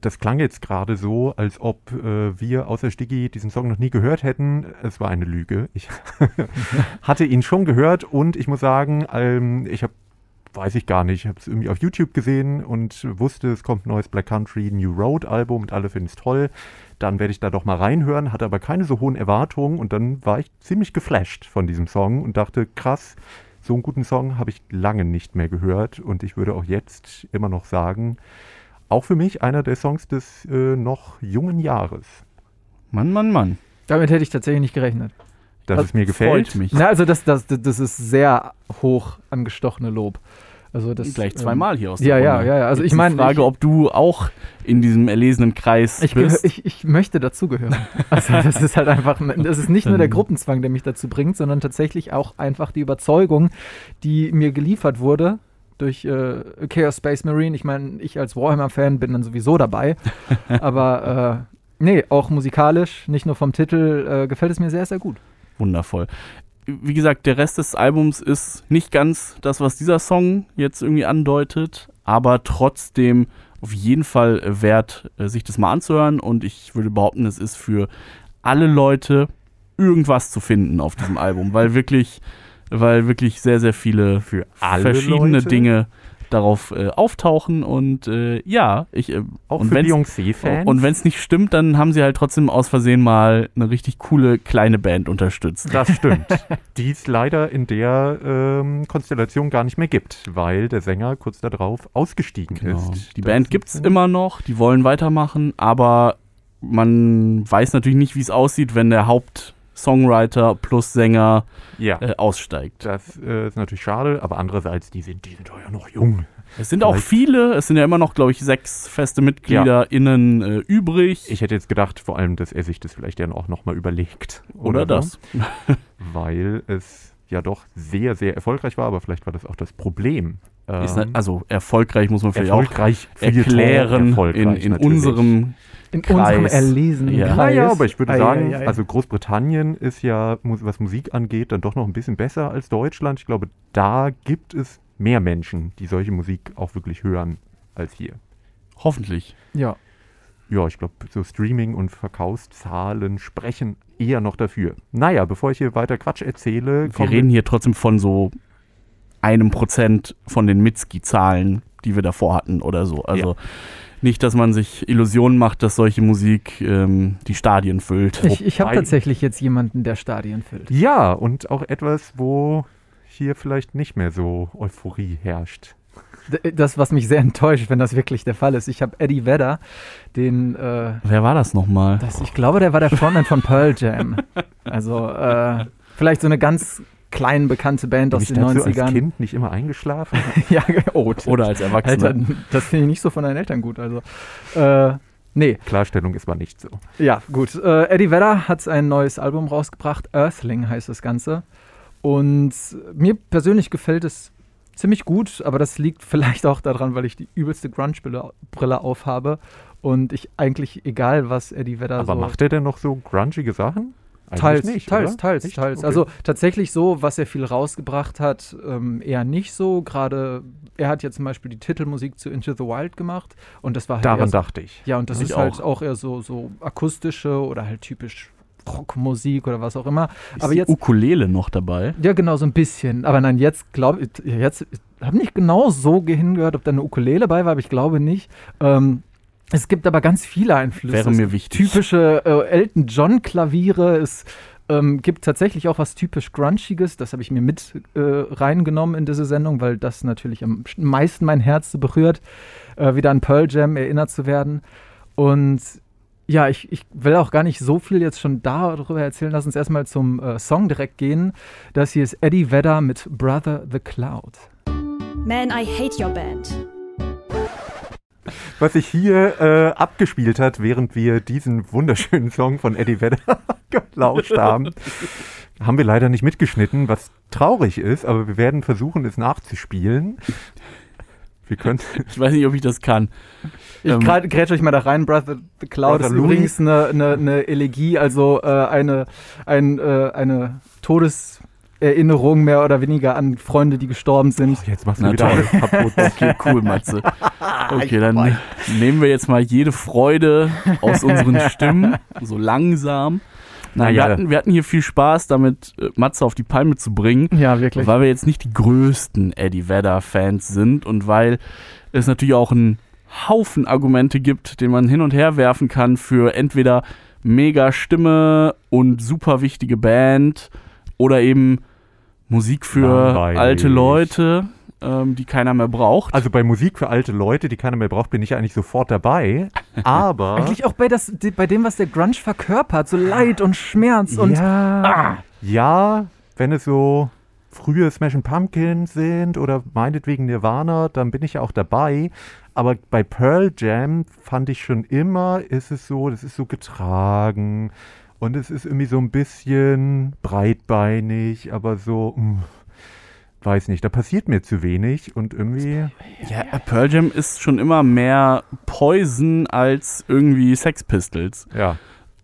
Das klang jetzt gerade so, als ob äh, wir außer Stiggy diesen Song noch nie gehört hätten. Es war eine Lüge. Ich hatte ihn schon gehört und ich muss sagen, ähm, ich habe, weiß ich gar nicht, ich habe es irgendwie auf YouTube gesehen und wusste, es kommt ein neues Black Country New Road Album und alle finden es toll. Dann werde ich da doch mal reinhören, hatte aber keine so hohen Erwartungen und dann war ich ziemlich geflasht von diesem Song und dachte, krass, so einen guten Song habe ich lange nicht mehr gehört und ich würde auch jetzt immer noch sagen, auch für mich einer der Songs des äh, noch jungen Jahres. Mann, Mann, Mann. Damit hätte ich tatsächlich nicht gerechnet. Dass Das es mir gefällt. Freut mich. Na, also das, das, das ist sehr hoch angestochene Lob. Also das, Gleich ähm, zweimal hier aus der ja, Runde. ja, ja. Also Jetzt ich die meine, Frage, ich- ob du auch in diesem erlesenen Kreis Ich, bist. ich, ich möchte dazugehören. Also das ist halt einfach, das ist nicht nur der Ähm. Gruppenzwang, der mich dazu bringt, sondern tatsächlich auch einfach die Überzeugung, die mir geliefert wurde durch äh, Chaos Space Marine. Ich meine, ich als Warhammer-Fan bin dann sowieso dabei. Aber äh, nee, auch musikalisch, nicht nur vom Titel, äh, gefällt es mir sehr, sehr gut. Wundervoll. Wie gesagt, der Rest des Albums ist nicht ganz das, was dieser Song jetzt irgendwie andeutet, aber trotzdem auf jeden Fall wert, äh, sich das mal anzuhören. Und ich würde behaupten, es ist für alle Leute irgendwas zu finden auf diesem Album, weil wirklich, weil wirklich sehr, sehr viele Für alle verschiedene Leute, Dinge darauf äh, auftauchen. Und äh, ja, ich äh, Auch und für wenn's- Beyoncé-Fans. und wenn es nicht stimmt, dann haben sie halt trotzdem aus Versehen mal eine richtig coole kleine Band unterstützt. Das stimmt. die es leider in der ähm, Konstellation gar nicht mehr gibt, weil der Sänger kurz darauf ausgestiegen Genau. ist. Die Das Band gibt's ein- immer noch, die wollen weitermachen, aber man weiß natürlich nicht, wie es aussieht, wenn der Hauptsongwriter plus Sänger Ja, äh, aussteigt. das äh, ist natürlich schade, aber andererseits, die sind, die sind doch ja noch jung. Es sind auch viele, es sind ja immer noch, glaube ich, sechs feste MitgliederInnen äh, übrig. Ich hätte jetzt gedacht, vor allem, dass er sich das vielleicht dann auch nochmal überlegt. oder so, das. Weil es ja doch sehr, sehr erfolgreich war, aber vielleicht war das auch das Problem. Ähm, ne, also erfolgreich muss man vielleicht auch erfolgreich Feuilleton, erklären erfolgreich in, in unserem In Kreis. unserem erlesenen Ja. Kreis. Naja, aber ich würde Ei, sagen, ei, ei. also Großbritannien ist ja, was Musik angeht, dann doch noch ein bisschen besser als Deutschland. Ich glaube, da gibt es mehr Menschen, die solche Musik auch wirklich hören, als hier. hoffentlich. ja. Ja, ich glaube, so Streaming- und Verkaufszahlen sprechen eher noch dafür. Naja, bevor ich hier weiter Quatsch erzähle, Wir reden hier trotzdem von so einem Prozent von den Mitski-Zahlen, die wir davor hatten oder so. Also nicht, dass man sich Illusionen macht, dass solche Musik ähm, die Stadien füllt. Ich, ich habe tatsächlich jetzt jemanden, der Stadien füllt. Ja, und auch etwas, wo hier vielleicht nicht mehr so Euphorie herrscht. Das, was mich sehr enttäuscht, wenn das wirklich der Fall ist. Ich habe Eddie Vedder, den, äh, Wer war das nochmal? das, ich glaube, der war der Frontman von Pearl Jam. Also äh, vielleicht so eine ganz klein bekannte Band Bin aus den dazu als 90ern. Kind nicht immer eingeschlafen? ja, oh, Oder als Erwachsener. Alter, das finde ich nicht so von deinen Eltern gut. Also, äh, nee, Klarstellung, es war nicht so. ja, gut. Äh, Eddie Vedder hat ein neues Album rausgebracht. Earthling heißt das Ganze. Und mir persönlich gefällt es ziemlich gut, aber das liegt vielleicht auch daran, weil ich die übelste Grunge-Brille Brille aufhabe und ich eigentlich, egal was Eddie Vedder Aber so. macht er denn noch so grungige Sachen? Teils, nicht, teils, oder? teils, Echt? teils. Okay. Also tatsächlich so, was er viel rausgebracht hat, ähm, eher nicht so. Gerade, er hat ja zum Beispiel die Titelmusik zu Into the Wild gemacht und das war halt Daran so, dachte ich. Ja, und das Ich ist halt auch. auch eher so, so akustische oder halt typisch Rockmusik oder was auch immer. Ist Aber die jetzt, Ukulele noch dabei? ja genau, so ein bisschen. Aber nein, jetzt glaube ich, jetzt habe nicht genau so hingehört, ob da eine Ukulele bei war, aber ich glaube nicht. Ähm, es gibt aber ganz viele Einflüsse. Wäre Es mir gibt wichtig. Typische äh, Elton John Klaviere. Es ähm, gibt tatsächlich auch was typisch Grunchiges. Das habe ich mir mit äh, reingenommen in diese Sendung, weil das natürlich am meisten mein Herz berührt, äh, wieder an Pearl Jam erinnert zu werden. Und ja, ich, ich will auch gar nicht so viel jetzt schon darüber erzählen. Lass uns erstmal zum äh, Song direkt gehen. Das hier ist Eddie Vedder mit Brother the Cloud. Man, I hate your band. Was sich hier äh, abgespielt hat, während wir diesen wunderschönen Song von Eddie Vedder gelauscht haben. haben wir leider nicht mitgeschnitten, was traurig ist, aber wir werden versuchen, es nachzuspielen. Wir können. Ich weiß nicht, ob ich das kann. Ich Ähm, ähm, grätsch euch mal da rein. Brother the Cloud Brother ist Louis. übrigens eine, eine, eine Elegie, also äh, eine, ein, äh, eine Todeserinnerung mehr oder weniger an Freunde, die gestorben sind. Jetzt machst du Na wieder toll. alles kaputt. Okay, cool, Matze. Okay, dann ne- nehmen wir jetzt mal jede Freude aus unseren Stimmen, so langsam. Nein, wir Ja. hatten, wir hatten hier viel Spaß damit, äh, Matze auf die Palme zu bringen. Ja, wirklich. Weil wir jetzt nicht die größten Eddie Vedder-Fans sind und weil es natürlich auch einen Haufen Argumente gibt, den man hin und her werfen kann für entweder mega Stimme und super wichtige Band oder eben Musik für Langweilig. alte Leute, ähm, die keiner mehr braucht. Also bei Musik für alte Leute, die keiner mehr braucht, bin ich eigentlich sofort dabei. Aber. Eigentlich auch bei, das, bei dem, was der Grunge verkörpert, so Leid und Schmerz und ja, ja, wenn es so frühe Smashing Pumpkins sind oder meinetwegen Nirvana, dann bin ich ja auch dabei. Aber bei Pearl Jam fand ich schon immer, ist es so, das ist so getragen und es ist irgendwie so ein bisschen breitbeinig, aber so, mh, weiß nicht, da passiert mir zu wenig und irgendwie, ja, Pearl Jam ist schon immer mehr Poison als irgendwie Sex Pistols. ja.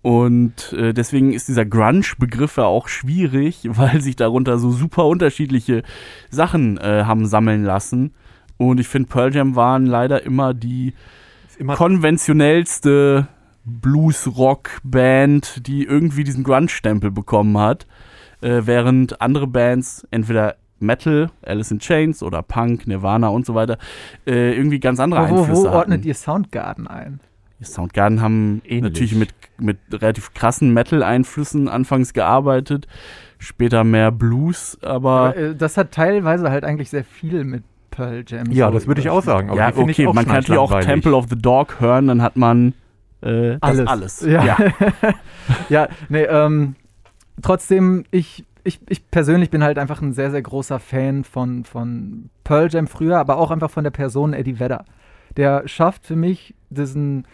Und äh, deswegen ist dieser Grunge-Begriff ja auch schwierig, weil sich darunter so super unterschiedliche Sachen äh, haben sammeln lassen. Und ich finde, Pearl Jam waren leider immer die immer konventionellste Blues-Rock-Band, die irgendwie diesen Grunge-Stempel bekommen hat. Äh, während andere Bands, entweder Metal, Alice in Chains oder Punk, Nirvana und so weiter, äh, irgendwie ganz andere wo, wo, Einflüsse wo ordnet hatten. ihr Soundgarden ein? Die Soundgarden haben Ähnlich. natürlich mit, mit relativ krassen Metal-Einflüssen anfangs gearbeitet, später mehr Blues, aber Aber, äh, das hat teilweise halt eigentlich sehr viel mit Pearl Jam. ja, so das würde ich auch sagen. Aber ja, okay, ich auch man kann natürlich auch. Temple of the Dog hören, dann hat man äh, Alles. alles. Ja. ja, nee, ähm, trotzdem, ich, ich, ich persönlich bin halt einfach ein sehr, sehr großer Fan von, von Pearl Jam früher, aber auch einfach von der Person Eddie Vedder. Der schafft für mich diesen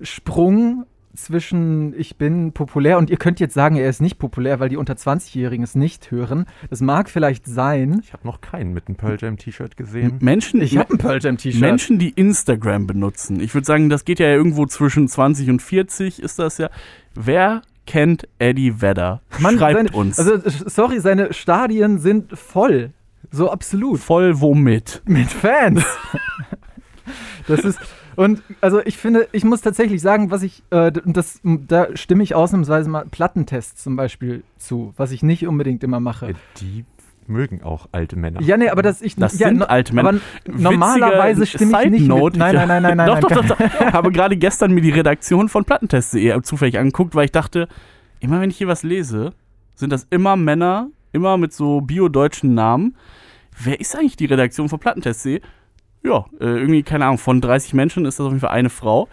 Sprung zwischen ich bin populär und ihr könnt jetzt sagen, er ist nicht populär, weil die unter 20-Jährigen es nicht hören. Das mag vielleicht sein. Ich habe noch keinen mit einem Pearl Jam T-Shirt gesehen. Menschen, Ich habe ein Pearl Jam T-Shirt. Menschen, die Instagram benutzen. Ich würde sagen, das geht ja irgendwo zwischen 20 und 40 ist das ja. Wer kennt Eddie Vedder? Mann, Schreibt seine, uns. Also, sorry, seine Stadien sind voll. So absolut. Voll womit? Mit Fans. das ist. Und also ich finde, ich muss tatsächlich sagen, was ich, äh, das, da stimme ich ausnahmsweise mal Plattentests zum Beispiel zu, was ich nicht unbedingt immer mache. Äh, Die mögen auch alte Männer. Ja, nee, aber das ich Das ja, sind alte Männer. Aber normalerweise stimme ich Side nicht mit. Note, Nein, ich- nein, nein, nein, nein. doch, nein, doch, doch, doch. Ich habe gerade gestern mir die Redaktion von Plattentest.de zufällig angeguckt, weil ich dachte, immer wenn ich hier was lese, sind das immer Männer, immer mit so bio-deutschen Namen. Wer ist eigentlich die Redaktion von Plattentest.de? Ja, äh, irgendwie, keine Ahnung, von 30 Menschen ist das auf jeden Fall eine Frau.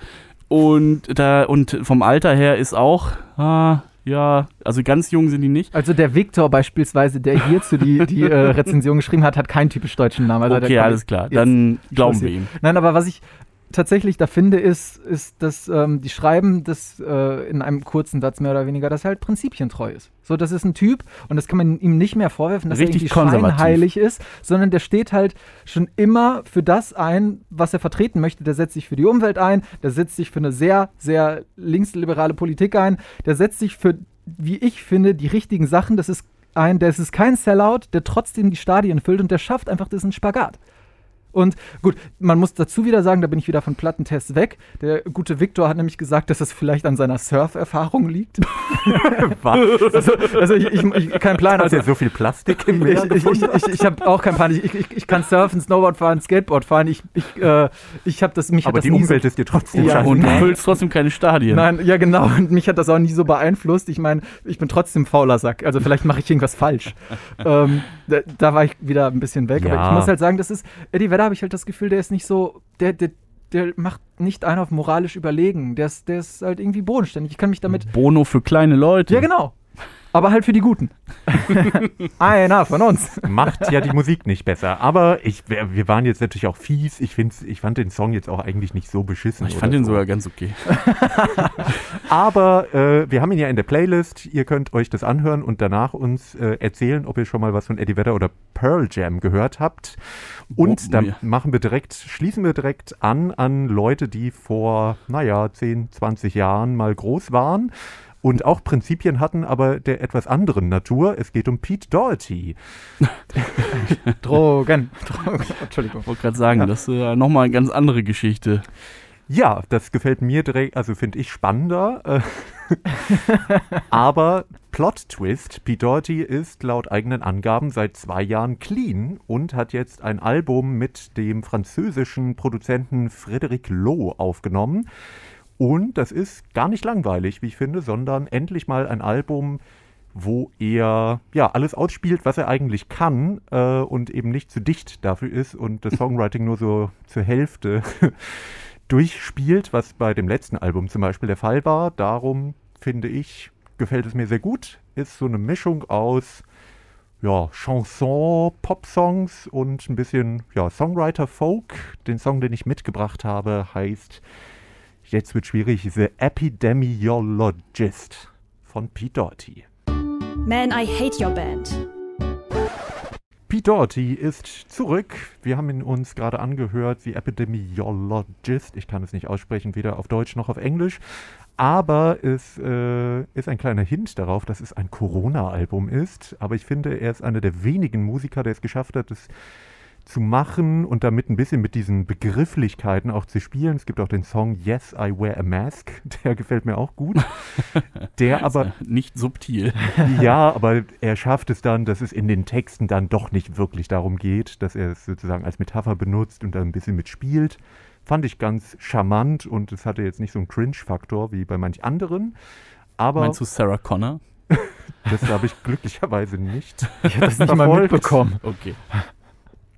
Und da, und vom Alter her ist auch, ah, ja, also ganz jung sind die nicht. Also der Viktor beispielsweise, der hierzu die, die äh, Rezension geschrieben hat, hat keinen typisch deutschen Namen. Also Okay, alles klar. Dann glauben wir ihm. Nein, aber was ich tatsächlich da finde, ist, ist dass ähm, die schreiben das äh, in einem kurzen Satz mehr oder weniger, dass er halt prinzipientreu ist. So, das ist ein Typ und das kann man ihm nicht mehr vorwerfen, dass Richtig er irgendwie scheinheilig ist, sondern der steht halt schon immer für das ein, was er vertreten möchte. Der setzt sich für die Umwelt ein, der setzt sich für eine sehr, sehr linksliberale Politik ein, der setzt sich für, wie ich finde, die richtigen Sachen. Das ist ein, der ist kein Sellout, der trotzdem die Stadien füllt und der schafft einfach diesen Spagat. Und gut, man muss dazu wieder sagen, da bin ich wieder von Plattentests weg. Der gute Viktor hat nämlich gesagt, dass es vielleicht an seiner Surferfahrung liegt. Was? also, also ich, ich, ich kein Plan. Hat Also, er so viel Plastik im ich Meer ich, ich, ich, ich habe auch keinen Plan. Ich, ich, ich kann surfen, Snowboard fahren, Skateboard fahren. Ich, ich, äh, ich habe das mich hat Aber das die Umwelt so, ist dir trotzdem Ja. Und du Nein. füllst trotzdem keine Stadien. Nein, ja genau. Und mich hat das auch nie so beeinflusst. Ich meine, ich bin trotzdem fauler Sack. Also vielleicht mache ich irgendwas falsch. ähm, da, da war ich wieder ein bisschen weg. Aber Ja. ich muss halt sagen, das ist Eddie Vedder habe ich halt das Gefühl, der ist nicht so, der, der, der macht nicht einen auf moralisch überlegen. Der ist, der ist halt irgendwie bodenständig. Ich kann mich damit Bono für kleine Leute. Ja, genau. Aber halt für die Guten. Einer von uns. Macht ja die Musik nicht besser. Aber ich, wir waren jetzt natürlich auch fies. Ich, find's, ich fand den Song jetzt auch eigentlich nicht so beschissen. Ich fand den so. sogar ganz okay. Aber äh, wir haben ihn ja in der Playlist. Ihr könnt euch das anhören und danach uns äh, erzählen, ob ihr schon mal was von Eddie Vedder oder Pearl Jam gehört habt. Und Oh, dann machen wir direkt, schließen wir direkt an an Leute, die vor, naja, 10, 20 Jahren mal groß waren und auch Prinzipien hatten, aber der etwas anderen Natur. Es geht um Pete Doherty. Drogen. Drogen. Entschuldigung. Ich wollte gerade sagen, das ist äh, nochmal eine ganz andere Geschichte. Ja, das gefällt mir direkt, also finde ich spannender. Aber Plot Twist, Pete Doherty ist laut eigenen Angaben seit zwei Jahren clean und hat jetzt ein Album mit dem französischen Produzenten Frédéric Loh aufgenommen. Und das ist gar nicht langweilig, wie ich finde, sondern endlich mal ein Album, wo er ja alles ausspielt, was er eigentlich kann äh, und eben nicht zu dicht dafür ist und das Songwriting nur so zur Hälfte durchspielt, was bei dem letzten Album zum Beispiel der Fall war. Darum finde ich, gefällt es mir sehr gut. Ist so eine Mischung aus ja, Chanson, Pop-Songs und ein bisschen ja, Songwriter-Folk. Den Song, den ich mitgebracht habe, heißt, jetzt wird schwierig, The Epidemiologist von Pete Doherty. Man, I hate your band. Pete Doherty ist zurück. Wir haben ihn uns gerade angehört, The Epidemiologist. Ich kann es nicht aussprechen, weder auf Deutsch noch auf Englisch. Aber es äh, ist ein kleiner Hint darauf, dass es ein Corona-Album ist. Aber ich finde, er ist einer der wenigen Musiker, der es geschafft hat, es zu machen und damit ein bisschen mit diesen Begrifflichkeiten auch zu spielen. Es gibt auch den Song Yes, I Wear a Mask. Der gefällt mir auch gut. Der aber Nicht subtil. ja, aber er schafft es dann, dass es in den Texten dann doch nicht wirklich darum geht, dass er es sozusagen als Metapher benutzt und da ein bisschen mitspielt. Fand ich ganz charmant und es hatte jetzt nicht so einen Cringe-Faktor wie bei manch anderen. Aber Meinst du Sarah Connor? das habe ich glücklicherweise nicht. Ich habe das nicht mal mitbekommen. Okay.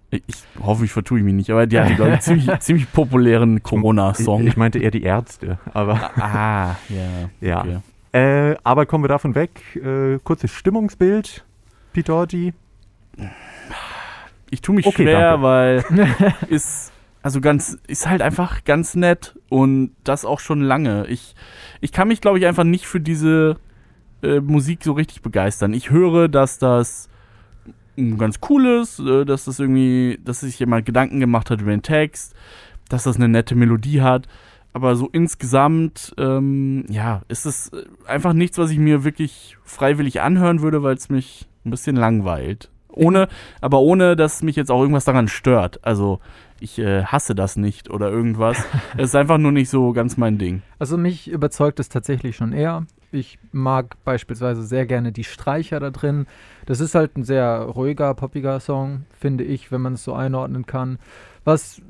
Ich ich hoffe, ich vertue mich nicht, aber die hat, glaube ich, ziemlich, ziemlich populären Ich, Corona-Song. ich meinte eher die Ärzte, aber Ah, ja. ja. Okay. Äh, aber kommen wir davon weg. Äh, kurzes Stimmungsbild. Doherty. Ich tue mich Okay, schwer, danke. weil ist also ganz ist halt einfach ganz nett und das auch schon lange. Ich ich kann mich glaube ich einfach nicht für diese äh, Musik so richtig begeistern. Ich höre, dass das ganz cool ist, äh, dass das irgendwie, dass sich jemand Gedanken gemacht hat über den Text, dass das eine nette Melodie hat. Aber so insgesamt, ähm, ja, ist es äh, einfach nichts, was ich mir wirklich freiwillig anhören würde, weil es mich ein bisschen langweilt. Ohne, aber ohne, dass mich jetzt auch irgendwas daran stört. Also ich äh, hasse das nicht oder irgendwas. es ist einfach nur nicht so ganz mein Ding. Also mich überzeugt es tatsächlich schon eher. Ich mag beispielsweise sehr gerne die Streicher da drin. Das ist halt ein sehr ruhiger, poppiger Song, finde ich, wenn man es so einordnen kann. Was,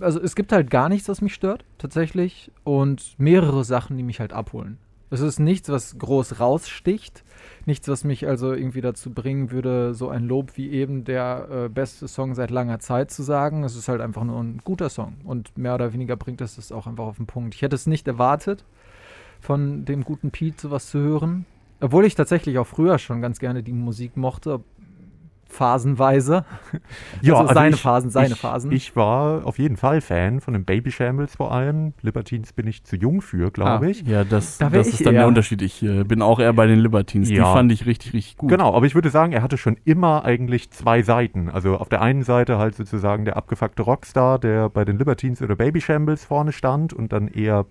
also es gibt halt gar nichts, was mich stört, tatsächlich. Und mehrere Sachen, die mich halt abholen. Es ist nichts, was groß raussticht. Nichts, was mich also irgendwie dazu bringen würde, so ein Lob wie eben der äh, beste Song seit langer Zeit zu sagen. Es ist halt einfach nur ein guter Song. Und mehr oder weniger bringt es das auch einfach auf den Punkt. Ich hätte es nicht erwartet, von dem guten Pete sowas zu hören. Obwohl ich tatsächlich auch früher schon ganz gerne die Musik mochte. Phasenweise. Also seine Phasen, seine ich, Phasen. Ich war auf jeden Fall Fan von den Baby Shambles vor allem. Libertines bin ich zu jung für, glaube Ah. ich. Ja, das, Da das ich ist dann der eher- Unterschied. Ich äh, bin auch eher bei den Libertines. Die Ja. fand ich richtig, richtig gut. Genau, aber ich würde sagen, er hatte schon immer eigentlich zwei Seiten. Also auf der einen Seite halt sozusagen der abgefuckte Rockstar, der bei den Libertines oder Baby Shambles vorne stand und dann eher,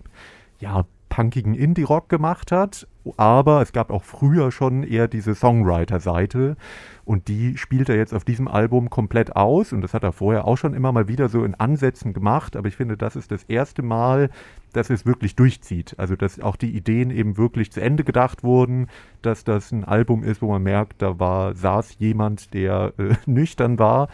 ja, punkigen Indie-Rock gemacht hat. Aber es gab auch früher schon eher diese Songwriter-Seite und die spielt er jetzt auf diesem Album komplett aus und das hat er vorher auch schon immer mal wieder so in Ansätzen gemacht, aber ich finde, das ist das erste Mal, dass es wirklich durchzieht. Also, dass auch die Ideen eben wirklich zu Ende gedacht wurden, dass das ein Album ist, wo man merkt, da war, saß jemand, der äh, nüchtern war,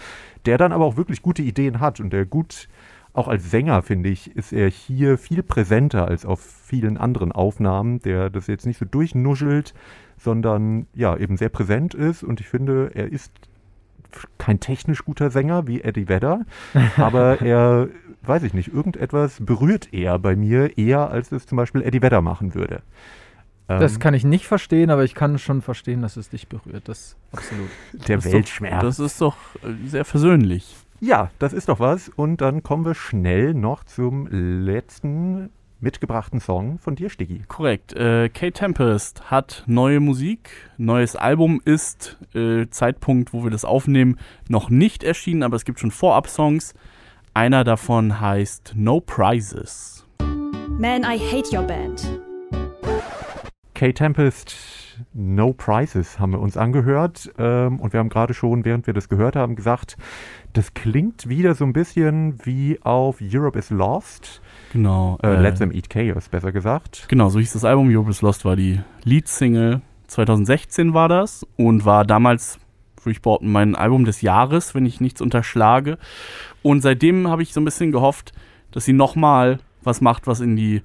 der dann aber auch wirklich gute Ideen hat und der gut, auch als Sänger, finde ich, ist er hier viel präsenter als auf vielen anderen Aufnahmen, der das jetzt nicht so durchnuschelt, sondern ja, eben sehr präsent ist und ich finde, er ist kein technisch guter Sänger wie Eddie Vedder, aber er, weiß ich nicht, irgendetwas berührt er bei mir eher, als es zum Beispiel Eddie Vedder machen würde. Das Ähm, kann ich nicht verstehen, aber ich kann schon verstehen, dass es dich berührt. Das absolut. der Das ist Weltschmerz. Doch, das ist doch äh, sehr versöhnlich. Ja, das ist doch was. Und dann kommen wir schnell noch zum letzten mitgebrachten Song von dir, Stiggy. Korrekt. Äh, Kate Tempest hat neue Musik. Neues Album ist äh, Zeitpunkt, wo wir das aufnehmen, noch nicht erschienen, aber es gibt schon Vorab-Songs. Einer davon heißt No Prizes. Man, I hate your band. Kate Tempest, No Prizes haben wir uns angehört. Ähm, und wir haben gerade schon, während wir das gehört haben, gesagt, das klingt wieder so ein bisschen wie auf Europe is Lost. Genau. Äh, äh, Let Them Eat Chaos, besser gesagt. Genau, so hieß das Album. Europe is Lost war die Lead-Single. 2016 war das und war damals, behaupten, mein Album des Jahres, wenn ich nichts unterschlage. Und seitdem habe ich so ein bisschen gehofft, dass sie nochmal was macht, was in die,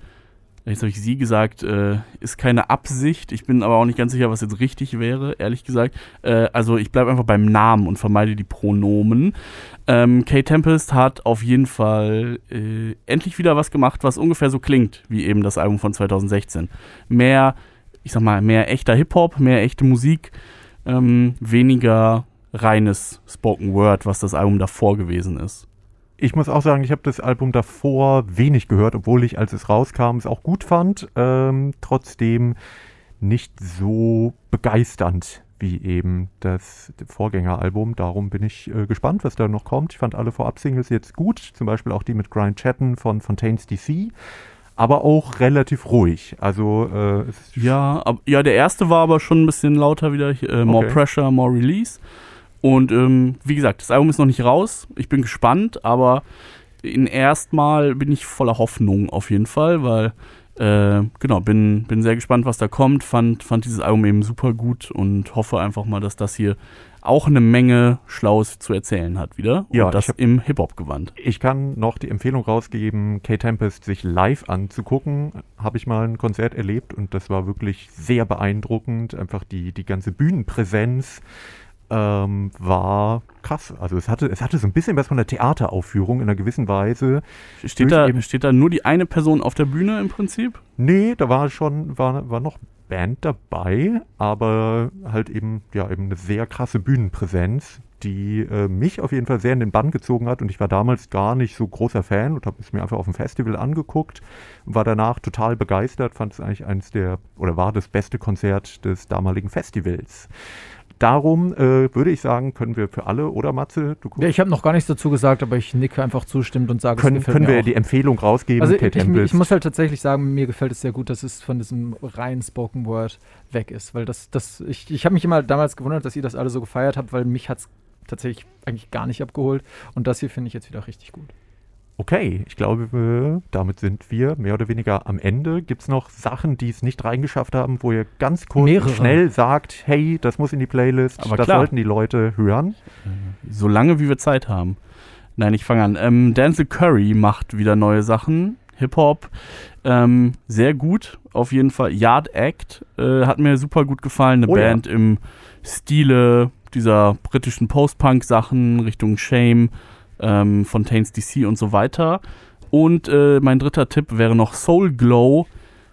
jetzt habe ich sie gesagt, äh, ist keine Absicht. Ich bin aber auch nicht ganz sicher, was jetzt richtig wäre, ehrlich gesagt. Äh, also ich bleibe einfach beim Namen und vermeide die Pronomen. Ähm, Kate Tempest hat auf jeden Fall äh, endlich wieder was gemacht, was ungefähr so klingt wie eben das Album von 2016. Mehr, ich sag mal, mehr echter Hip-Hop, mehr echte Musik, ähm, weniger reines Spoken Word, was das Album davor gewesen ist. Ich muss auch sagen, ich habe das Album davor wenig gehört, obwohl ich, als es rauskam, es auch gut fand. Ähm, trotzdem nicht so begeisternd wie eben das Vorgängeralbum. Darum bin ich äh, gespannt, was da noch kommt. Ich fand alle Vorab-Singles jetzt gut, zum Beispiel auch die mit Grind Chatten von Fontaines DC, aber auch relativ ruhig. Also äh, Ja, ab, ja, der erste war aber schon ein bisschen lauter wieder. Äh, more Okay. Pressure, More Release. Und ähm, wie gesagt, das Album ist noch nicht raus. Ich bin gespannt, aber in erstmal bin ich voller Hoffnung auf jeden Fall, weil äh, genau, bin, bin sehr gespannt, was da kommt. Fand, fand dieses Album eben super gut und hoffe einfach mal, dass das hier auch eine Menge Schlaues zu erzählen hat wieder. Und Ja, das ich hab- im Hip-Hop-Gewand. Ich kann noch die Empfehlung rausgeben, Kate Tempest sich live anzugucken. Habe ich mal ein Konzert erlebt und das war wirklich sehr beeindruckend. Einfach die, die ganze Bühnenpräsenz ähm, war krass. Also es hatte, es hatte so ein bisschen was von der Theateraufführung in einer gewissen Weise. Steht da, steht da nur die eine Person auf der Bühne im Prinzip? Nee, da war schon, war, war noch Band dabei, aber halt eben, ja, eben eine sehr krasse Bühnenpräsenz, die äh, mich auf jeden Fall sehr in den Bann gezogen hat und ich war damals gar nicht so großer Fan und habe es mir einfach auf dem Festival angeguckt war danach total begeistert, fand es eigentlich eines der, oder war das beste Konzert des damaligen Festivals. Darum äh, würde ich sagen, können wir für alle, oder Matze, Ja, ich habe noch gar nichts dazu gesagt, aber ich nicke einfach zustimmt und sage, können, es können wir auch. die Empfehlung rausgeben, Also ich, ich muss halt tatsächlich sagen, mir gefällt es sehr gut, dass es von diesem reinen Spoken Word weg ist, weil das, das ich, ich habe mich immer damals gewundert, dass ihr das alle so gefeiert habt, weil mich hat es tatsächlich eigentlich gar nicht abgeholt und das hier finde ich jetzt wieder richtig gut. Okay, ich glaube, damit sind wir mehr oder weniger am Ende. Gibt es noch Sachen, die es nicht reingeschafft haben, wo ihr ganz kurz Mehrere. schnell sagt, hey, das muss in die Playlist, Aber das klar. sollten die Leute hören? Solange wie wir Zeit haben. Nein, ich fange an. Ähm, Denzel Curry macht wieder neue Sachen. Hip-Hop. Ähm, sehr gut, auf jeden Fall. Yard Act äh, hat mir super gut gefallen. Eine Oh ja. Band im Stile dieser britischen Post-Punk-Sachen Richtung Shame, ähm, Fontaines DC und so weiter. Und äh, mein dritter Tipp wäre noch Soul Glow.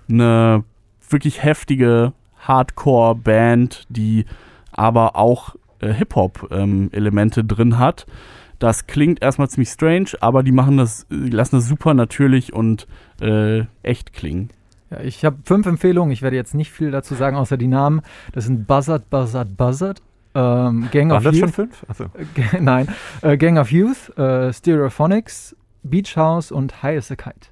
Eine wirklich heftige Hardcore-Band, die aber auch äh, Hip-Hop-Elemente drin hat. Das klingt erstmal ziemlich strange, aber die machen das, die lassen das super natürlich und äh, echt klingen. Ja, ich habe fünf Empfehlungen, ich werde jetzt nicht viel dazu sagen, außer die Namen. Das sind Buzzard, Buzzard, Buzzard, ähm, Gang Waren of das schon Youth. fünf? Achso. Äh, Nein, äh, Gang of Youth, äh, Stereophonics, Beach House und High as a Kite.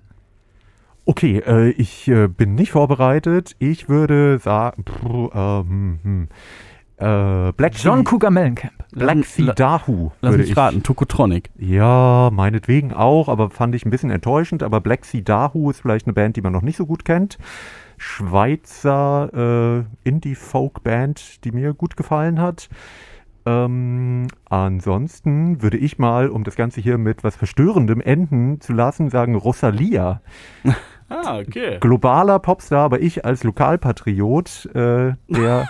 Okay, äh, ich äh, bin nicht vorbereitet. Ich würde sagen, pff, ähm, hm, äh, Black John Cougar Mellencamp. Black Sea Dahu. Lass würde mich ich, raten, Tokotronic. Ja, meinetwegen auch, aber fand ich ein bisschen enttäuschend. Aber Black Sea Dahu ist vielleicht eine Band, die man noch nicht so gut kennt. Schweizer äh, Indie-Folk-Band, die mir gut gefallen hat. Ähm, ansonsten würde ich mal, um das Ganze hier mit was Verstörendem enden zu lassen, sagen Rosalia. Ah, okay. globaler Popstar, aber ich als Lokalpatriot, äh, der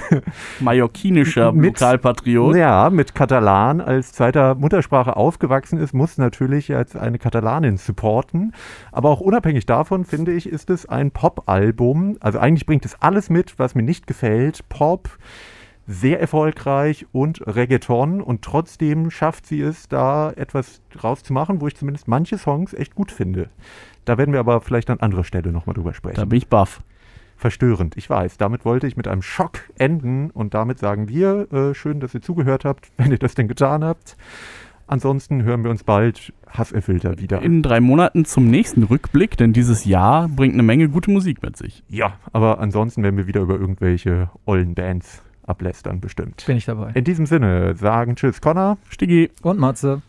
Mallorquinischer Mit- Lokalpatriot. ja mit Katalan als zweiter Muttersprache aufgewachsen ist, muss natürlich als eine Katalanin supporten. Aber auch unabhängig davon, finde ich, ist es ein Pop-Album. Also eigentlich bringt es alles mit, was mir nicht gefällt. Pop, sehr erfolgreich und Reggaeton und trotzdem schafft sie es, da etwas rauszumachen, wo ich zumindest manche Songs echt gut finde. Da werden wir aber vielleicht an anderer Stelle nochmal drüber sprechen. Da bin ich baff. Verstörend, ich weiß. Damit wollte ich mit einem Schock enden und damit sagen wir, äh, schön, dass ihr zugehört habt, wenn ihr das denn getan habt. Ansonsten hören wir uns bald Hasserfilter wieder. In drei Monaten zum nächsten Rückblick, denn dieses Jahr bringt eine Menge gute Musik mit sich. ja, aber ansonsten werden wir wieder über irgendwelche ollen Bands ablästern, bestimmt. Bin ich dabei. In diesem Sinne sagen Tschüss, Connor. Stiggi. Und Matze.